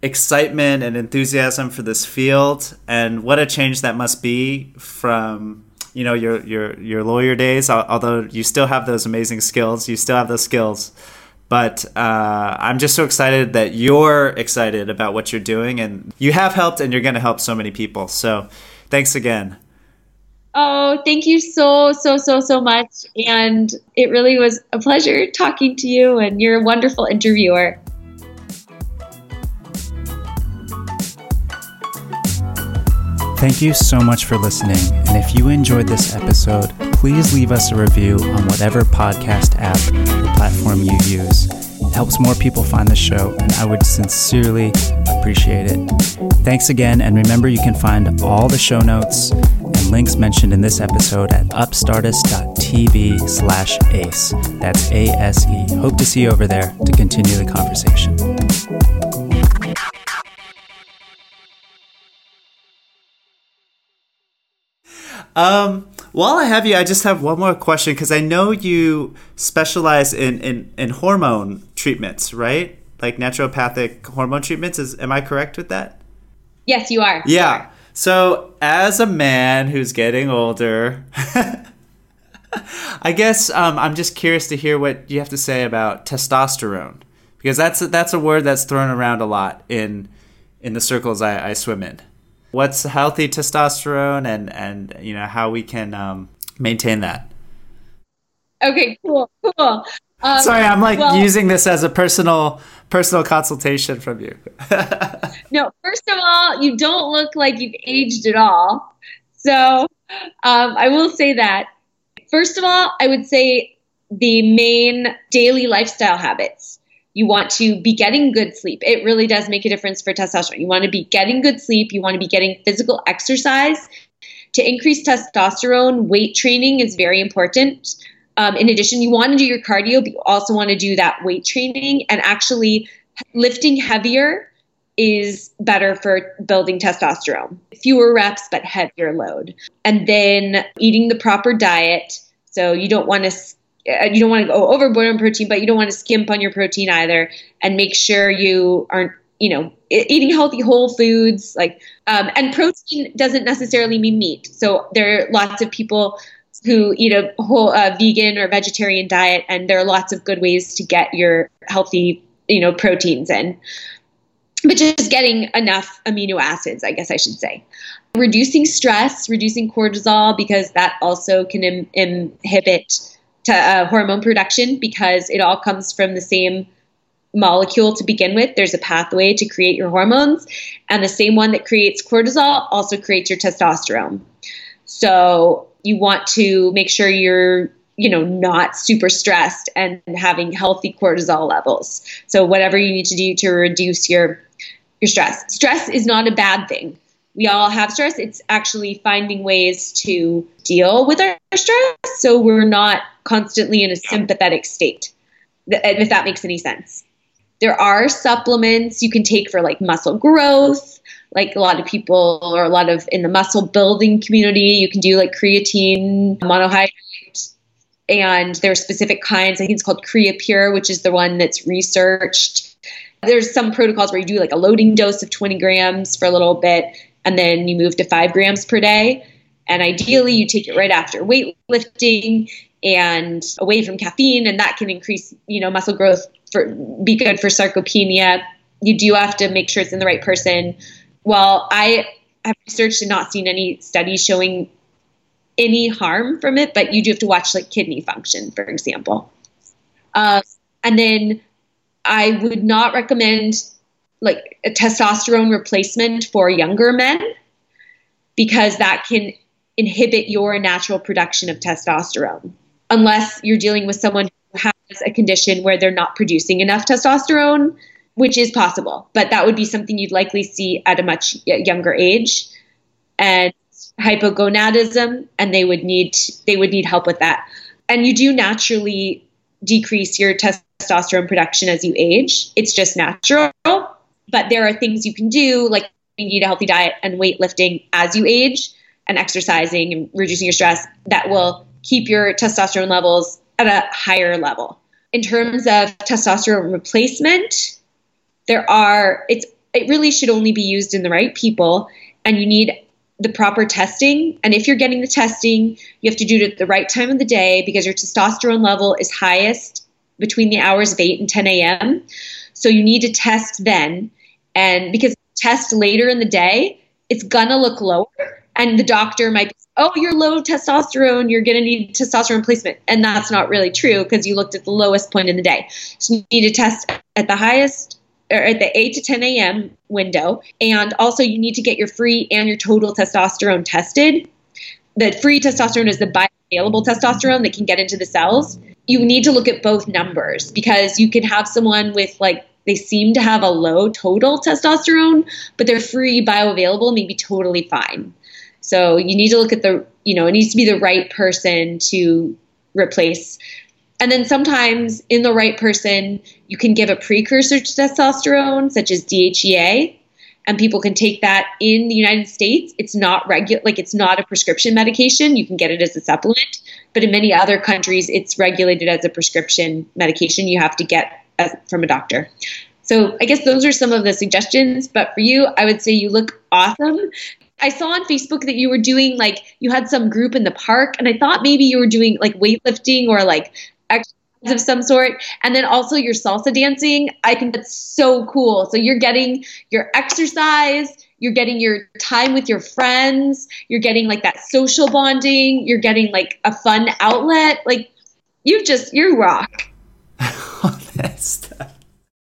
excitement and enthusiasm for this field and what a change that must be from you know your your your lawyer days although you still have those amazing skills you still have those skills but uh, i'm just so excited that you're excited about what you're doing and you have helped and you're going to help so many people so thanks again Oh, thank you so, so, so, so much. And it really was a pleasure talking to you, and you're a wonderful interviewer. Thank you so much for listening. And if you enjoyed this episode, please leave us a review on whatever podcast app or platform you use. It helps more people find the show, and I would sincerely appreciate it. Thanks again, and remember you can find all the show notes and links mentioned in this episode at upstartist.tv slash ACE. That's A-S-E. Hope to see you over there to continue the conversation. Um, while I have you, I just have one more question because I know you specialize in, in, in hormone treatments, right? Like naturopathic hormone treatments. Is am I correct with that? Yes, you are. Yeah. You are. So, as a man who's getting older, I guess um, I'm just curious to hear what you have to say about testosterone because that's a, that's a word that's thrown around a lot in in the circles I, I swim in. What's healthy testosterone, and and you know how we can um, maintain that. Okay, cool, cool. Um, Sorry, I'm like well, using this as a personal personal consultation from you. no, first of all, you don't look like you've aged at all. So um, I will say that. First of all, I would say the main daily lifestyle habits. You want to be getting good sleep. It really does make a difference for testosterone. You want to be getting good sleep. You want to be getting physical exercise. To increase testosterone, weight training is very important. Um, in addition, you want to do your cardio, but you also want to do that weight training and actually lifting heavier is better for building testosterone. Fewer reps, but heavier load. And then eating the proper diet. So you don't want to uh, you don't want to go overboard on protein, but you don't want to skimp on your protein either. And make sure you aren't, you know, eating healthy whole foods. Like, um, and protein doesn't necessarily mean meat. So there are lots of people who eat a whole uh, vegan or vegetarian diet, and there are lots of good ways to get your healthy, you know, proteins in. But just getting enough amino acids, I guess I should say. Reducing stress, reducing cortisol, because that also can Im- inhibit to, uh, hormone production because it all comes from the same molecule to begin with. There's a pathway to create your hormones, and the same one that creates cortisol also creates your testosterone. So you want to make sure you're you know not super stressed and having healthy cortisol levels so whatever you need to do to reduce your your stress stress is not a bad thing we all have stress. It's actually finding ways to deal with our stress so we're not constantly in a sympathetic state, if that makes any sense. There are supplements you can take for like muscle growth. Like a lot of people, or a lot of in the muscle building community, you can do like creatine monohydrate and there are specific kinds. I think it's called CreaPure, which is the one that's researched. There's some protocols where you do like a loading dose of 20 grams for a little bit, and then you move to five grams per day. And ideally, you take it right after weightlifting and away from caffeine, and that can increase, you know, muscle growth for be good for sarcopenia. You do have to make sure it's in the right person. Well, I have researched and not seen any studies showing any harm from it, but you do have to watch like kidney function, for example. Uh, and then I would not recommend like a testosterone replacement for younger men because that can inhibit your natural production of testosterone unless you're dealing with someone who has a condition where they're not producing enough testosterone which is possible but that would be something you'd likely see at a much younger age. And hypogonadism and they would need they would need help with that. And you do naturally decrease your testosterone production as you age. It's just natural but there are things you can do, like you eat a healthy diet and weightlifting as you age and exercising and reducing your stress that will keep your testosterone levels at a higher level. In terms of testosterone replacement, there are it's it really should only be used in the right people and you need the proper testing. And if you're getting the testing, you have to do it at the right time of the day because your testosterone level is highest between the hours of 8 and 10 a.m. So you need to test then. And because test later in the day, it's gonna look lower. And the doctor might be, oh, you're low testosterone, you're gonna need testosterone replacement. And that's not really true because you looked at the lowest point in the day. So you need to test at the highest or at the 8 to 10 a.m. window. And also, you need to get your free and your total testosterone tested. The free testosterone is the bioavailable testosterone that can get into the cells. You need to look at both numbers because you can have someone with like they seem to have a low total testosterone, but their free bioavailable may be totally fine. So you need to look at the, you know, it needs to be the right person to replace. And then sometimes in the right person, you can give a precursor to testosterone, such as DHEA, and people can take that in the United States. It's not regular, like it's not a prescription medication. You can get it as a supplement, but in many other countries, it's regulated as a prescription medication. You have to get from a doctor. So I guess those are some of the suggestions. But for you, I would say you look awesome. I saw on Facebook that you were doing like you had some group in the park, and I thought maybe you were doing like weightlifting or like exercise of some sort. And then also your salsa dancing. I think that's so cool. So you're getting your exercise, you're getting your time with your friends, you're getting like that social bonding, you're getting like a fun outlet. Like you just, you rock. that's